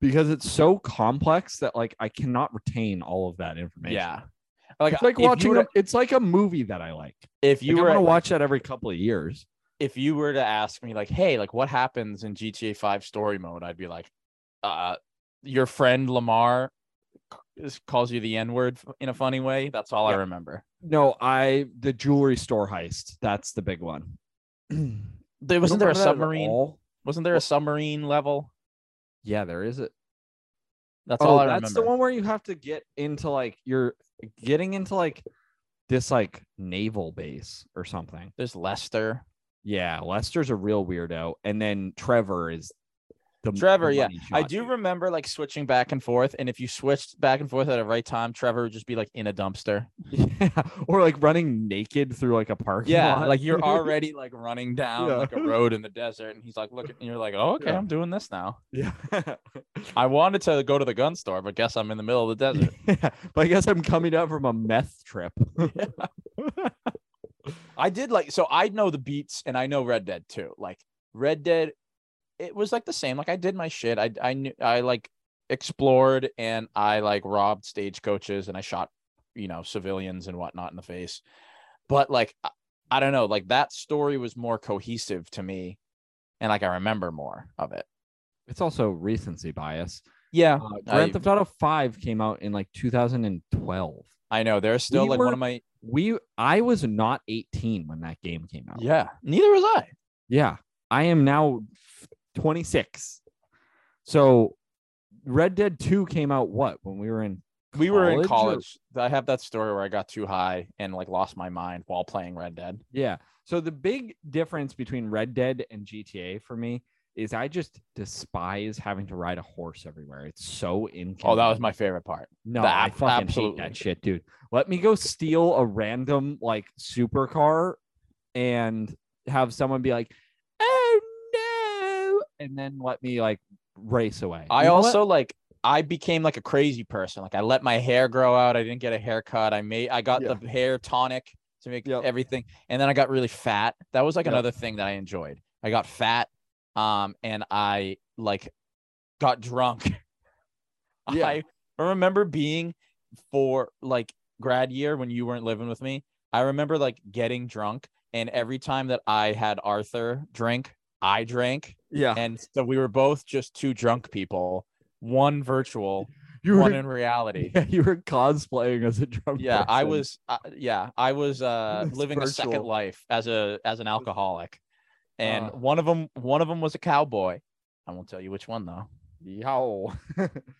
because it's so complex that like I cannot retain all of that information. Yeah. Like, It's like watching were a, it's like a movie that I like. if You like, were gonna watch that every couple of years. if you were to ask me like, hey, like what happens in GTA 5 story mode, I'd be like, uh your friend Lamar calls you the N-word in a funny way. That's all I remember. No, I the jewelry store heist. That's the big one. There wasn't there a submarine? All? Wasn't there a submarine level? Yeah, there is it. That's Oh, all I that's remember. That's the one where you have to get into like you're getting into like this like naval base or something. There's Lester. Yeah, Lester's a real weirdo, and then Trevor is the Trevor, the yeah. money I do dude. remember like switching back and forth. And if you switched back and forth at the right time, Trevor would just be like in a dumpster. Yeah, or like running naked through like a park. Yeah, lot. like you're already like running down Yeah. like a road in the desert, and he's like look, and you're like, oh, okay, Yeah. I'm doing this now. yeah. I wanted to go to the gun store, but guess I'm in the middle of the desert. yeah. But I guess I'm coming out from a meth trip. I did like so I know the beats and I know Red Dead too. Like Red Dead, it was like the same. Like I did my shit. I I knew I like explored and I like robbed stagecoaches and I shot, you know, civilians and whatnot in the face. But like I, I don't know, like that story was more cohesive to me, and like I remember more of it. It's also recency bias. Yeah, Uh, I, Grand Theft Auto 5 came out in like 2012. I know. There's still We like were- one of my We I was not 18 when that game came out. yeah. Neither was I. Yeah. I am now 26. So Red Dead 2 came out what when we were in We were in College or- I have that story where I got too high and like lost my mind while playing Red Dead. Yeah. So the big difference between Red Dead and GTA for me is I just despise having to ride a horse everywhere. It's so inconvenient. Oh, that was my favorite part. No, The I fucking hate absolutely. that shit, dude. Let me go steal a random like supercar and have someone be like, "Oh no," and then let me like race away. I You know what? also like I became like a crazy person. Like I let my hair grow out. I didn't get a haircut. I made I got Yeah. the hair tonic to make Yep. everything. And then I got really fat. That was like Yep. another thing that I enjoyed. I got fat um and I like got drunk. Yeah. I remember being for like grad year when you weren't living with me. I remember like getting drunk and every time that I had Arthur drink, I drank yeah, and so we were both just two drunk people, one virtual, you one in reality. yeah, you were cosplaying as a drunk. Yeah, I was. Uh, yeah, I was uh, It's living a second life as a as an alcoholic, and Uh. one of them one of them was a cowboy. I won't tell you which one though. Yo.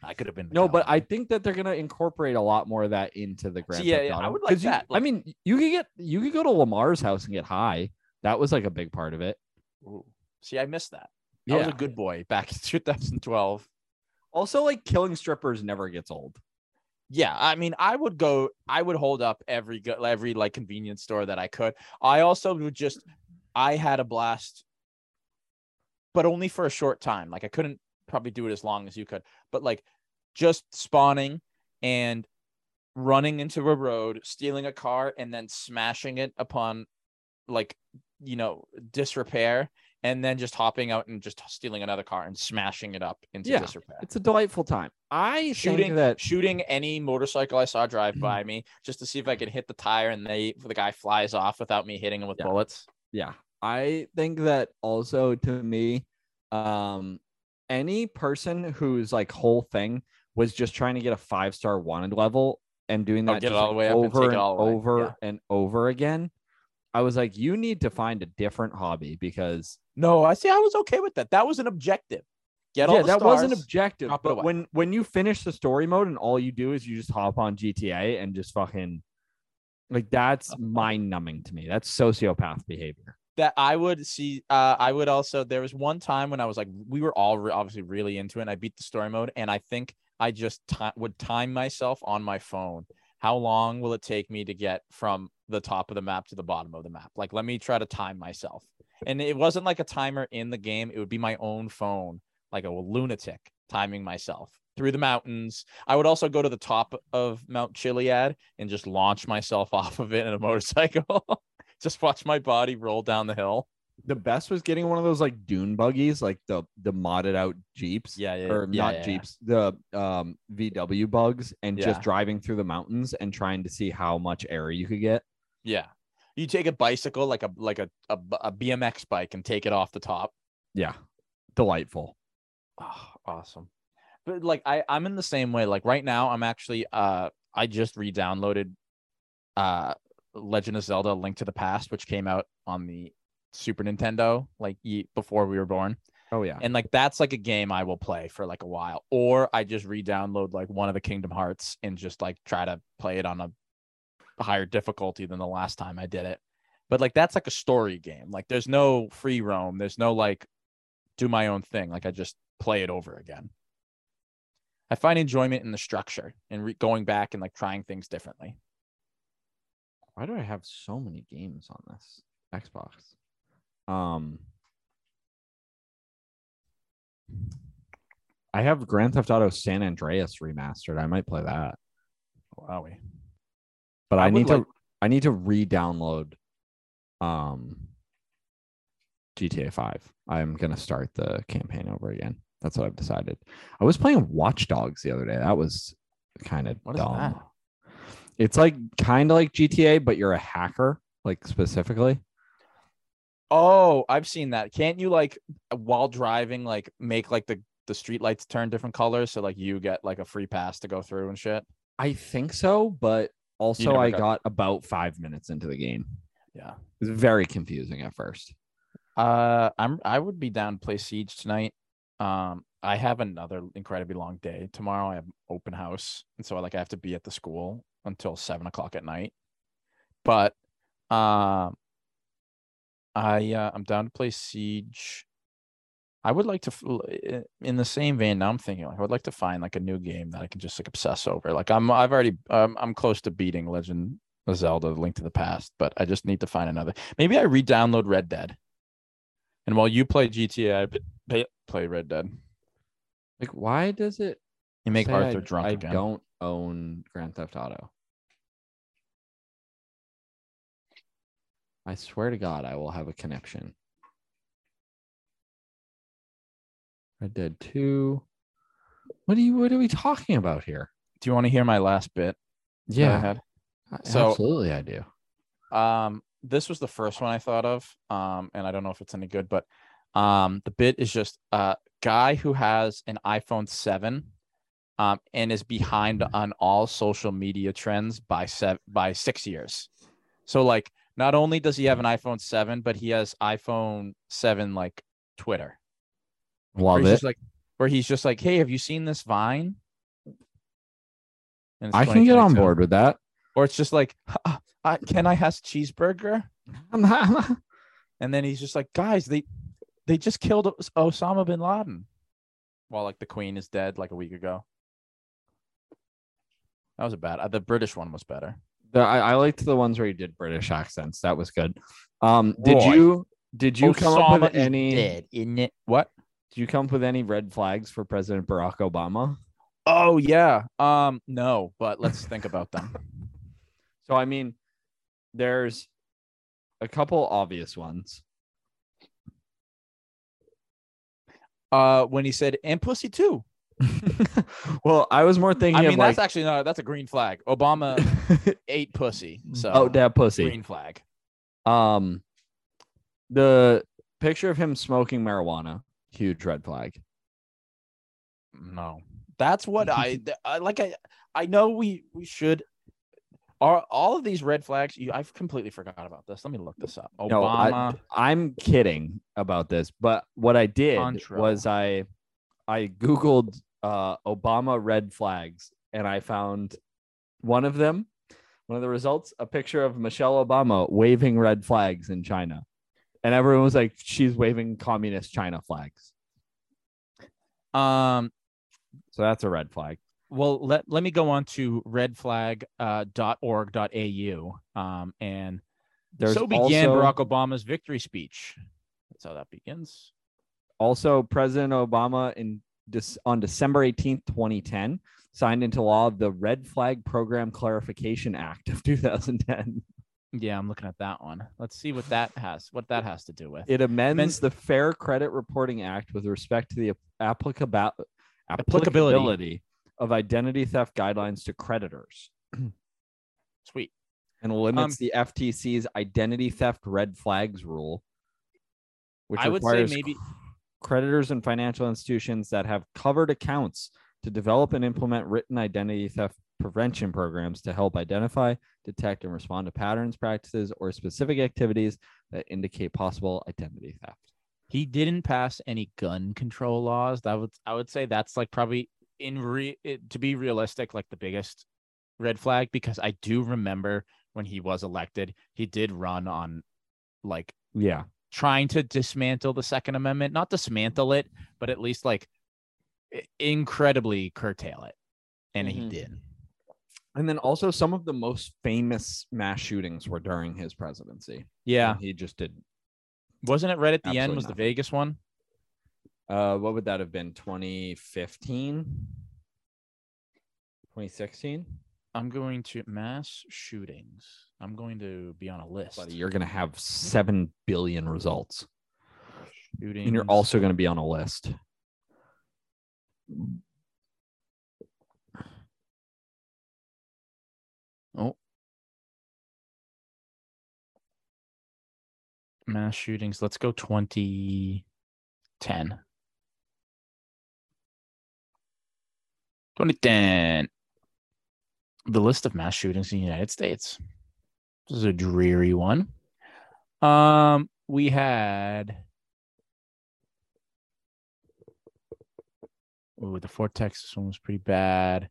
I could have been. no, but I think that they're gonna incorporate a lot more of that into the Grand yeah, Theft yeah, I would like 'Cause you- that, I mean, you could get you could go to Lamar's house and get high. That was like a big part of it. Ooh. See, I missed that. I was a good boy back in 2012. Also, like killing strippers never gets old. Yeah, I mean, I would go. I would hold up every go- every like convenience store that I could. I also would just. I had a blast, but only for a short time. Like I couldn't probably do it as long as you could. But like, just spawning and running into a road, stealing a car, and then smashing it upon, like, you know, disrepair, and then just hopping out and just stealing another car and smashing it up into Yeah. disrepair It's a delightful time. I shooting that shooting any motorcycle I saw drive by me just to see if I could hit the tire and they the guy flies off without me hitting him with Yeah. bullets. yeah, I think that also to me, um, any person whose like whole thing was just trying to get a five star wanted level and doing Oh, that get it all the way up and over and way. over Yeah. and over again. I was like, you need to find a different hobby because No, I see. I was okay with that. That was an objective. Get all yeah, that was an objective. But when when you finish the story mode and all you do is you just hop on GTA and just fucking like that's mind numbing to me. That's sociopath behavior. that I would see. Uh, I would also. There was one time when I was like, we were all re- obviously really into it. And I beat the story mode, and I think I just ti- would time myself on my phone. How long will it take me to get from the top of the map to the bottom of the map? Like, let me try to time myself. And it wasn't like a timer in the game. It would be my own phone, like a lunatic, timing myself through the mountains. I would also go to the top of Mount Chiliad and just launch myself off of it in a motorcycle. just watch my body roll down the hill. The best was getting one of those like dune buggies, like the the modded out Jeeps. Yeah, yeah, Or yeah, not yeah. Jeeps, the um VW bugs, and just driving through the mountains and trying to see how much air you could get. Yeah. You take a bicycle like a like a, a, a BMX bike and take it off the top. Yeah. Delightful. Oh, awesome. But like I I'm in the same way. Like right now I'm actually uh I just re-downloaded uh Legend of Zelda Link to the Past which came out on the Super Nintendo like ye- before we were born. Oh yeah. And like that's like a game I will play for like a while or I just re-download like one of the Kingdom Hearts and just like try to play it on a higher difficulty than the last time I did it. But like that's like a story game. Like there's no free roam. There's no like do my own thing. Like I just play it over again. I find enjoyment in the structure and re- going back and like trying things differently. Why do I have so many games on this Xbox? Um, I have Grand Theft Auto San Andreas remastered. I might play that, Wowie. But I I, need like- to. I need to re-download um GTA 5. I'm gonna start the campaign over again. That's what I've decided. I was playing Watch Dogs the other day. That was kind of dumb. that? It's like kind of like GTA, but you're a hacker, like specifically. Oh, I've seen that. Can't you like while driving, like make like the the street lights turn different colors so like you get like a free pass to go through and shit? I think so, but also I got- got about five minutes into the game. Yeah. It was very confusing at first. Uh, I'm I would be down to play Siege tonight. Um, I have another incredibly long day tomorrow. I have open house, and so I like I have to be at the school until seven o'clock at night. But, um, I uh, I'm down to play Siege. I would like to, f- l- i- in the same vein. Now I'm thinking, like, I would like to find like a new game that I can just like obsess over. Like I'm, I've already, um, I'm close to beating Legend of Zelda: Link to the Past, but I just need to find another. Maybe I re-download Red Dead. And while you play GTA, I play, Red Dead. Like, why does it You make Arthur I, drunk I again. don't own Grand Theft Auto. I swear to God, I will have a connection. Red Dead 2. What are you what are we talking about here? Do you want to hear my last bit? Yeah? I- So- absolutely I do. Um, this was the first one I thought of. Um, and I don't know if it's any good, but um, the bit is just a guy who has an iPhone 7 um, and is behind on all social media trends by seven by six years. So like not only does he have an iPhone 7, but he has iPhone 7 like Twitter. Where Love he's it. just like where he's just like, Hey, have you seen this Vine? I can get on board with that. Or it's just like, "Uh, can I have cheeseburger? I'm not- I'm not- And then he's just like, guys, they they just killed Os- Osama bin Laden. While like the Queen is dead like a week ago. That was a bad. uh, The British one was better. The, I, I liked the ones where you did British accents. That was good. Um, did Roy. you did you come up with any? dead, isn't it? What? Did you come up with any red flags for President Barack Obama? Oh yeah. Um, no, but let's think about them. So I mean, there's a couple obvious ones. Uh, when he said and pussy too. well, I was more thinking I mean, that's like, actually no, that's a green flag. Obama ate pussy. So oh, dad pussy. green flag. Um, the picture of him smoking marijuana, huge red flag. No, that's what I, I like. I I know we we should. Are all of these red flags? You, I've completely forgot about this. Let me look this up. No, I- Obama. I'm kidding about this, but what I did Contra. was I I googled uh Obama red flags and I found one of them, one of the results, a picture of Michelle Obama waving red flags in China. And everyone was like, she's waving communist China flags. um. So that's a red flag. Well, let let me go on to redflag uh, dot org dot au. Um, and There's so began also, Barack Obama's victory speech. That's how that begins. also President Obama in on December 18th, 2010, signed into law the Red Flag Program Clarification Act of 2010. Yeah, I'm looking at that one. Let's see what that has. What that has to do with. It amends Men- the Fair Credit Reporting Act with respect to the Applicability. applicability of identity theft guidelines to creditors Sweet. and limits Um, the FTC's identity theft red flags rule, which I would say requires maybe- creditors and financial institutions that have covered accounts to develop and implement written identity theft prevention programs to help identify, detect, and respond to patterns, practices, or specific activities that indicate possible identity theft. he didn't pass any gun control laws. That would I would say that's like probably in re it, to be realistic, like the biggest red flag because I do remember when he was elected, he did run on like Yeah. trying to dismantle the Second Amendment, not dismantle it, but at least like incredibly curtail it, and he Mhm. did. And then also some of the most famous mass shootings were during his presidency. Yeah, and he just did. wasn't it right at the end? Was the. Vegas one? Uh, what would that have been? 2015, 2016. I'm going to mass shootings. I'm going to be on a list. Buddy, you're gonna have seven billion results, Shootings. and you're also gonna be on a list. Oh. Mass shootings. Let's go 2010. 2010. The list of mass shootings in the United States. This is a dreary one. Um, we had Oh, the Fort Texas one was pretty bad.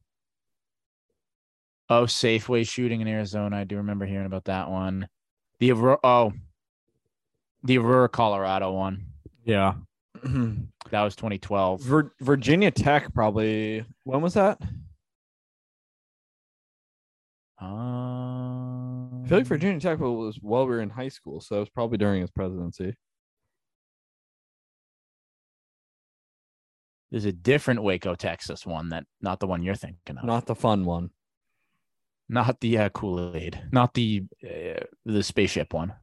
Oh, Safeway shooting in Arizona. I do remember hearing about that one. The Aurora, oh, the Aurora, Colorado one. Yeah. That was 2012. Vir- Virginia Tech probably. When was that? Um, I feel like Virginia Tech was while we were in high school, so it was probably during his presidency. there's a different Waco, Texas one that not the one you're thinking of. Not the fun one. Not the uh, Kool Aid, not the uh, the spaceship one.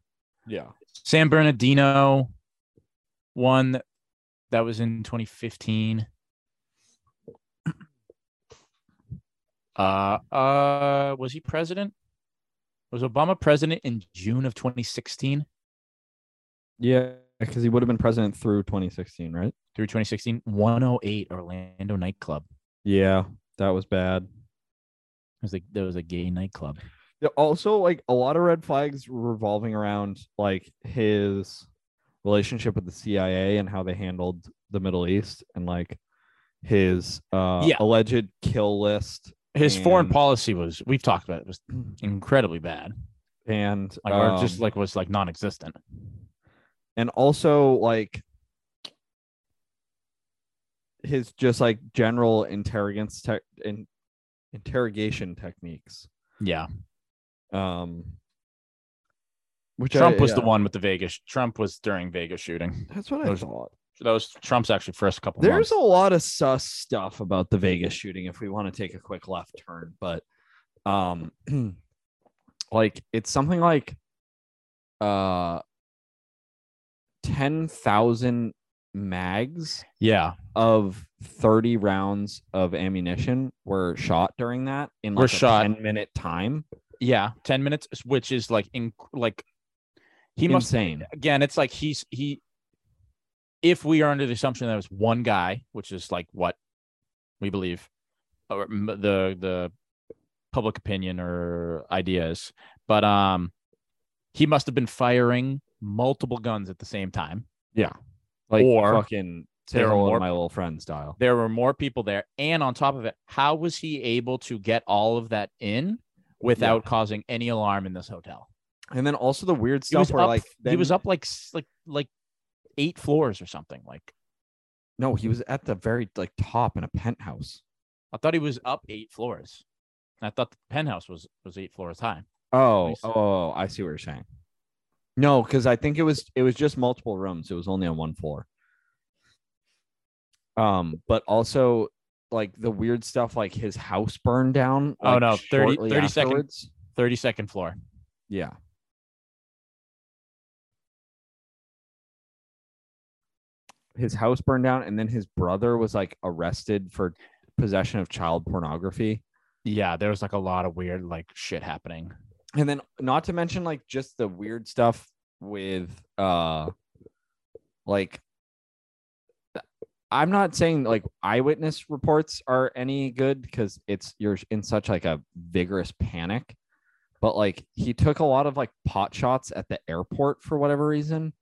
Yeah. San Bernardino one that, that was in 2015. Uh uh was he president? Was Obama president in June of 2016 Yeah, because he would have been president through 2016, right? through 2016? 108 Orlando nightclub. Yeah, that was bad. Was like there was a gay nightclub. Also, like a lot of red flags revolving around like his relationship with the CIA and how they handled the Middle East and like his uh Yeah. alleged kill list His foreign policy was we've talked about it was incredibly bad. and Like or just um, like was like non-existent. and also like his just like general interrogance tech in interrogation techniques Yeah. um which Trump I- was the one with the Vegas. Trump was during Vegas shooting. that's what i thought That was Trump's actually first couple there's months. a lot of sus stuff about the vegas shooting if we want to take a quick left turn but um like it's something like uh 10,000 mags yeah. of 30 rounds of ammunition were shot during that in Were like a shot. 10 minute time. Yeah. 10 minutes, which is like in like he must insane. again, it's like he's he if we are under the assumption that it was one guy, which is like what we believe or the the public opinion or ideas, but um he must have been firing multiple guns at the same time. Like Or fucking are more- my little friend style. There were more people there and on top of it, how was he able to get all of that in without causing any alarm in this hotel? And then also the weird stuff where up, like he was up like like like eight floors or something. Like No, he was at the very like top in a penthouse. I thought he was up eight floors. I thought the penthouse was was eight floors high. Oh, oh, oh, oh, I see what you're saying. No, because I think it was it was just multiple rooms. It was only on one floor. Um, but also like the weird stuff, like his house burned down. Oh, like, no, 30 shortly 30 second- afterwards. Thirty second floor. Yeah. His house burned down, and then his brother was like arrested for possession of child pornography. Yeah, there was like a lot of weird like shit happening. And then not to mention like just the weird stuff with uh like i'm not saying like eyewitness reports are any good because it's you're in such like a vigorous panic but like he took a lot of like pot shots at the airport for whatever reason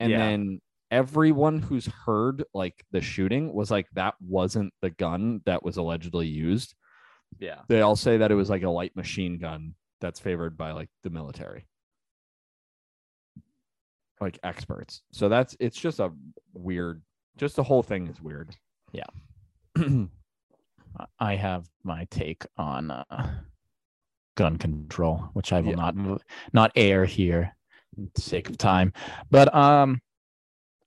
and Yeah. then everyone who's heard like the shooting was like that wasn't the gun that was allegedly used Yeah. they all say that it was like a light machine gun that's favored by like the military like experts so that's it's just a weird just the whole thing is weird Yeah. I have my take on uh, gun control, which I will Yeah. not not air here for sake of time. But um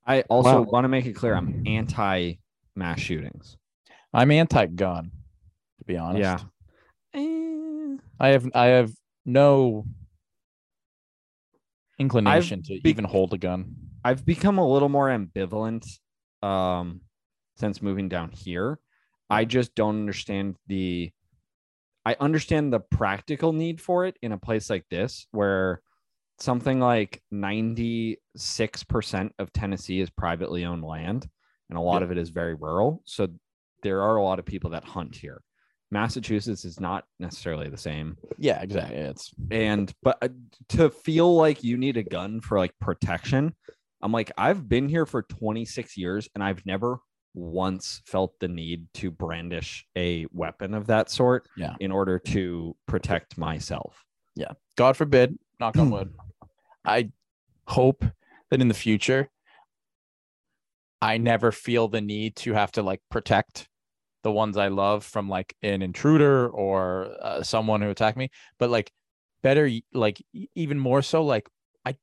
i also Wow. want to make it clear i'm anti mass shootings I'm anti gun, to be honest. yeah Eh, I have I have no inclination to be- even hold a gun. I've become a little more ambivalent um since moving down here. I just don't understand the I understand the practical need for it in a place like this where something like 96% of Tennessee is privately owned land and a lot Yeah. of it is very rural. So there are a lot of people that hunt here. Massachusetts is not necessarily the same Yeah, exactly. It's and but uh, to feel like you need a gun for like protection i'm like i've been here for 26 years and i've never once felt the need to brandish a weapon of that sort Yeah. in order to protect myself Yeah. God forbid, knock on wood. I hope that in the future, I never feel the need to have to like protect the ones I love from like an intruder or uh, someone who attacked me. But like, better, like even more so, like I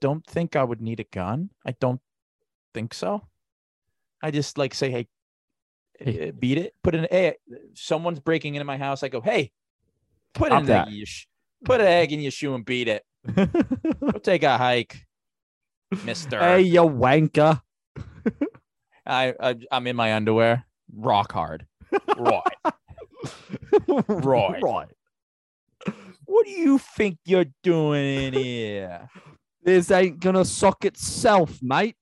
don't think I would need a gun. I don't think so. I just like say, hey, Hey. uh, beat it. Put an hey, someone's breaking into my house. I go, hey, put an egg in your sh- put an egg in your shoe and beat it. Go take a hike, Mister. hey you wanker I, I I'm in my underwear, rock hard. Right. Right. right what do you think you're doing in here? this ain't gonna suck itself mate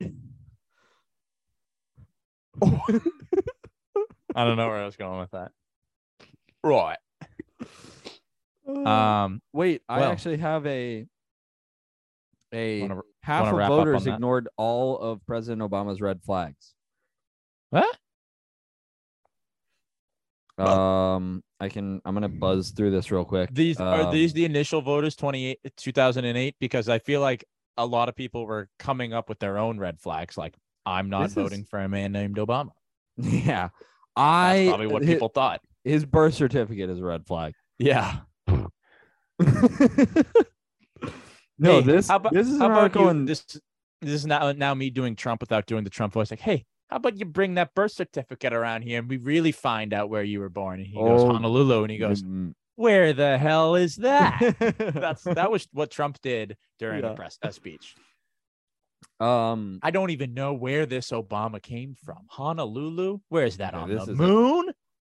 I don't know where I was going with that. Right. Um. Wait, I well. actually have a a Wanna, half wanna of voters ignored all of President Obama's red flags. what? Um, I can. I'm gonna buzz through this real quick. These are Um, these the initial voters 28 2008 because I feel like a lot of people were coming up with their own red flags like I'm not This is- voting for a man named Obama. Yeah, That's I probably what hi- people thought. His birth certificate is a red flag. Yeah. no, Hey, this about- this is an How about article you, in this this is now now me doing Trump without doing the Trump voice. Like, hey, how about you bring that birth certificate around here and we really find out where you were born? And he goes Oh, Honolulu, and he goes, Mm, where the hell is that? That's that was what Trump did during Yeah. a press speech. um. I don't even know where this Obama came from. Honolulu? Where is that Okay, on this the is a- moon?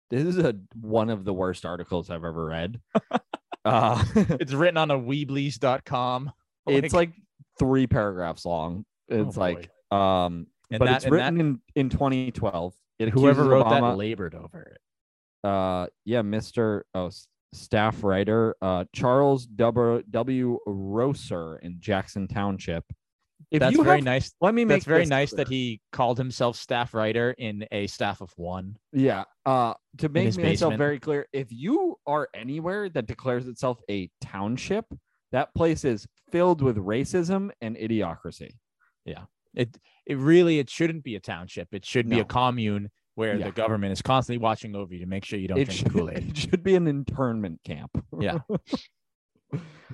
This is a one of the worst articles I've ever read. uh, it's written on a Weebly's.com. it's like three paragraphs long. Oh, It's like um, and but that, it's written in in 2012. It whoever wrote Obama, that labored over it. uh yeah mr oh staff writer uh charles w w roser in jackson township if That's very have- nice. let me make That's very nice that he called himself staff writer in a staff of one. yeah uh to make myself basement. very clear if you are anywhere that declares itself a township that place is filled with racism and idiocracy Yeah. It it really it shouldn't be a township. It should be a commune where Yeah. the government is constantly watching over you to make sure you don't it drink should, Kool Aid. it should be an internment camp Yeah.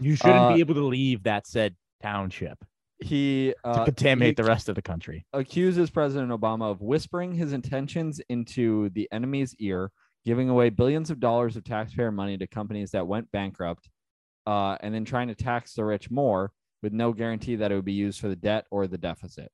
You shouldn't Uh, be able to leave that said township he to uh, contaminate he- the rest of the country. accuses President Obama of whispering his intentions into the enemy's ear, giving away billions of dollars of taxpayer money to companies that went bankrupt, uh, and then trying to tax the rich more with no guarantee that it would be used for the debt or the deficit.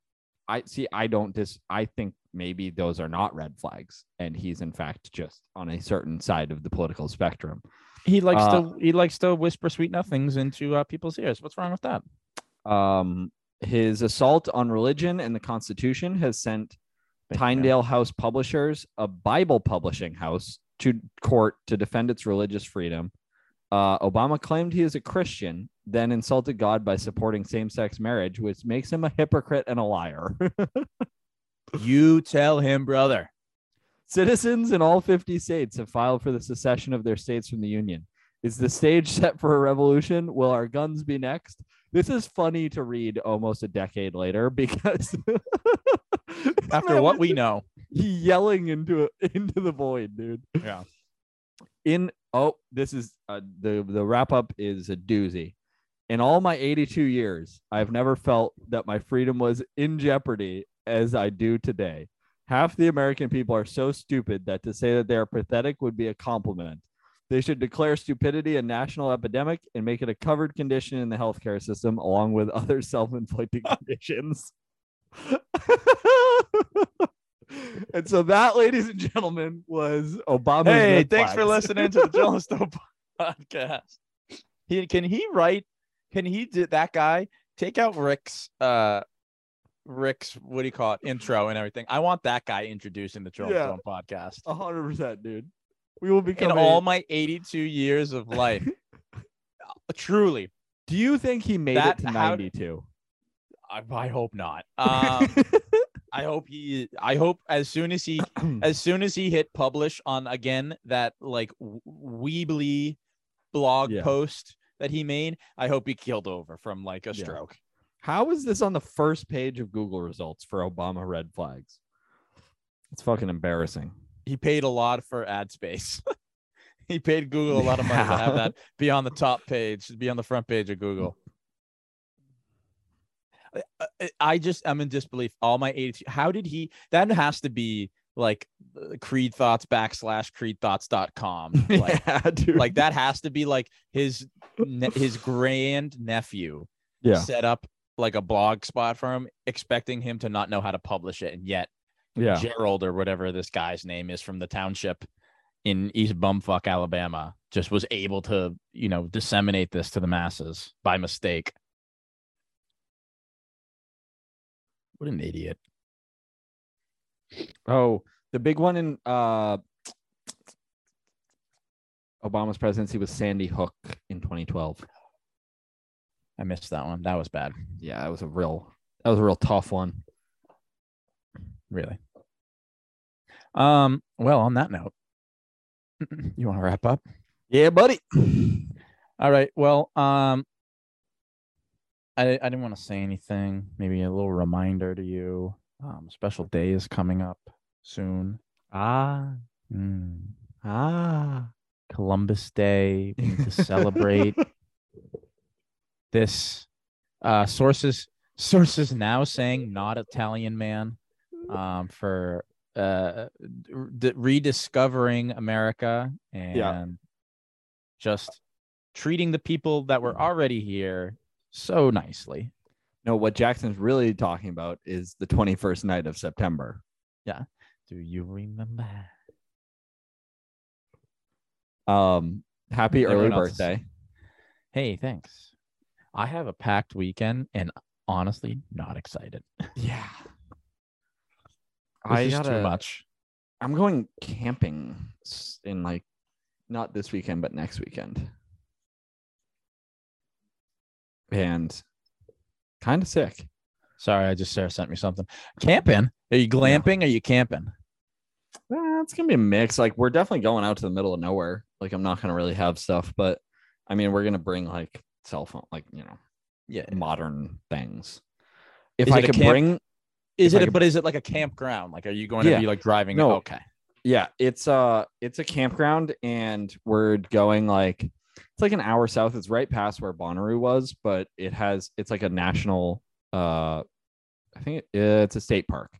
I see. I don't dis. I think maybe those are not red flags, and he's in fact just on a certain side of the political spectrum. He likes Uh, to he likes to whisper sweet nothings into uh, people's ears. What's wrong with that? Um, his assault on religion and the Constitution has sent. Tyndale House Publishers, a Bible publishing house, to court to defend its religious freedom. Uh, Obama claimed he is a Christian, then insulted God by supporting same sex marriage, which makes him a hypocrite and a liar. You tell him, brother. Citizens in all 50 states have filed for the secession of their states from the Union. Is the stage set for a revolution? Will our guns be next? This is funny to read almost a decade later because After what we know. yelling into into the void, dude. Yeah. In oh, this is uh, the the wrap up is a doozy. In all my 82 years, I've never felt that my freedom was in jeopardy as I do today. Half the American people are so stupid that to say that they are pathetic would be a compliment. They should declare stupidity a national epidemic and make it a covered condition in the healthcare system, along with other self-inflicted conditions. and so that, ladies and gentlemen, was Obama. Hey, thanks for listening to the Yellowstone podcast. He can he write? Can he do that guy take out Rick's uh Rick's what do you call it intro and everything? I want that guy introducing the Yellowstone podcast. A hundred percent, dude. We will In a- all my 82 years of life, truly, Do you think he made That- it to ninety-two? I, I hope not. Um, I hope he. I hope as soon as he as soon as he hit publish on again that like Weebly blog Yeah. post that he made, I hope he killed over from like a Yeah. stroke. How is this on the first page of Google results for Obama red flags? It's fucking embarrassing. He paid a lot for ad space. he paid Google a lot of money to have that be on the top page, be on the front page of Google. I- I- I just I'm in disbelief. All my 82. How did he? That has to be like uh, Creed Thoughts backslash creedthoughts.com. Like, yeah, dude. like that has to be like his his grand nephew Yeah. set up like a blog spot for him, expecting him to not know how to publish it, and yet Yeah. Gerald or whatever this guy's name is from the township in East Bumfuck, Alabama, just was able to you know disseminate this to the masses by mistake. What an idiot! Oh, the big one in uh Obama's presidency was Sandy Hook in 2012. I missed that one. That was bad. Yeah, that was a real that was a real tough one. Really. Um. Well, on that note, you want to wrap up? Yeah, buddy. All right. Well, um, I I didn't want to say anything. Maybe a little reminder to you. Um, special day is coming up soon. Ah, Mm, ah. Columbus Day. We need to celebrate this. Uh, sources sources now saying not Italian man. Um, for uh d- rediscovering America and Yeah. just treating the people that were already here so nicely. No, what Jackson's really talking about is the 21st night of September. Yeah. Do you remember? Um, happy early Everyone else is- birthday. Hey, thanks. I have a packed weekend and honestly not excited. Yeah. This I is gotta, too much. I'm going camping in like not this weekend, but next weekend. And kind of sick. Sorry, I just Sarah sent me something. Camping? Are you glamping? Or are you camping? Eh, it's gonna be a mix. Like we're definitely going out to the middle of nowhere. Like I'm not gonna really have stuff, but I mean we're gonna bring like cell phone, like you know, Yeah. modern things. If Is I could camp- bring Is it? A, could- but is it like a campground? Like, are you going Yeah. to be like driving? No. Okay. Yeah, it's uh it's a campground and we're going like it's like an hour south. It's right past where Bonnaroo was, but it has it's like a national uh I think it, it's a state park.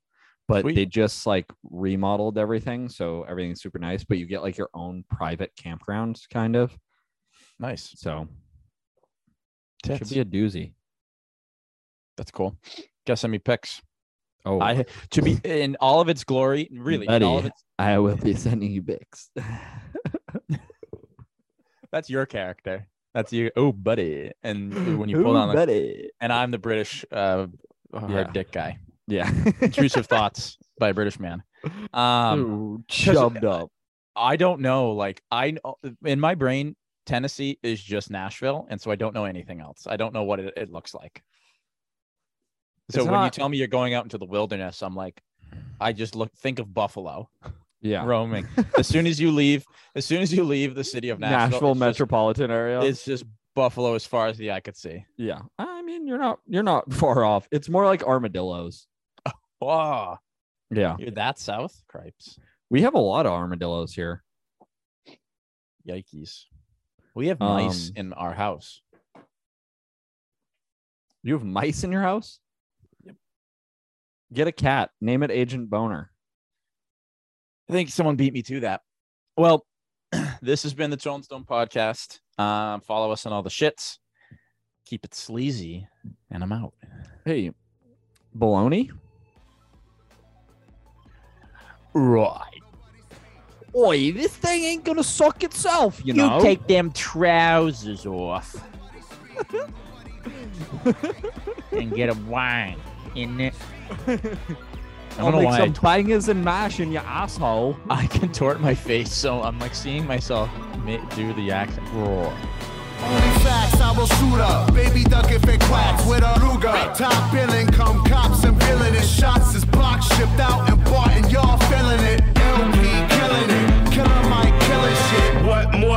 But Sweet. they just like remodeled everything, so everything's super nice, but you get like your own private campground kind of. Nice. So Tits. should be a doozy. That's cool. Guess send me pics. Oh, I to be in all of its glory. Really, in all of its, I will be sending you pics. that's your character. That's you. Oh, buddy. And when you pull Ooh, on, the, buddy. and I'm the British uh, hard Yeah. dick guy. Yeah. Intrusive thoughts by a British man. Um, Ooh, chubbed up. I don't know. Like I know in my brain, Tennessee is just Nashville, and so I don't know anything else. I don't know what it, it looks like. So It's when you not- tell me you're going out into the wilderness, I'm like, I just look think of Buffalo Yeah. roaming. as soon as you leave, as soon as you leave the city of Nashville, Nashville it's just- metropolitan area. it's just Buffalo as far as the eye could see. yeah. I mean, you're not you're not far off. It's more like armadillos. Wow, Yeah. you're that south, cripes, We have a lot of armadillos here. yikes. We have mice Um, in our house. You have mice in your house? Yep. Get a cat. Name it Agent Boner. I think someone beat me to that. Well, this has been the Tone Stone podcast. Um, follow us on all the shits. Keep it sleazy, and I'm out. Hey, baloney. Right. Oi, this thing ain't gonna suck itself, you know. Take them trousers off and get a wine in it. I I'll don't know make why I, some bangers and mash in your asshole. I contort my face, so I'm like seeing myself do the accent. Raw. Only facts, I will shoot up. Baby duck if it quacks with a Ruger. Top billing, come cops and villainous shots is box shipped out and bought, and y'all feeling it.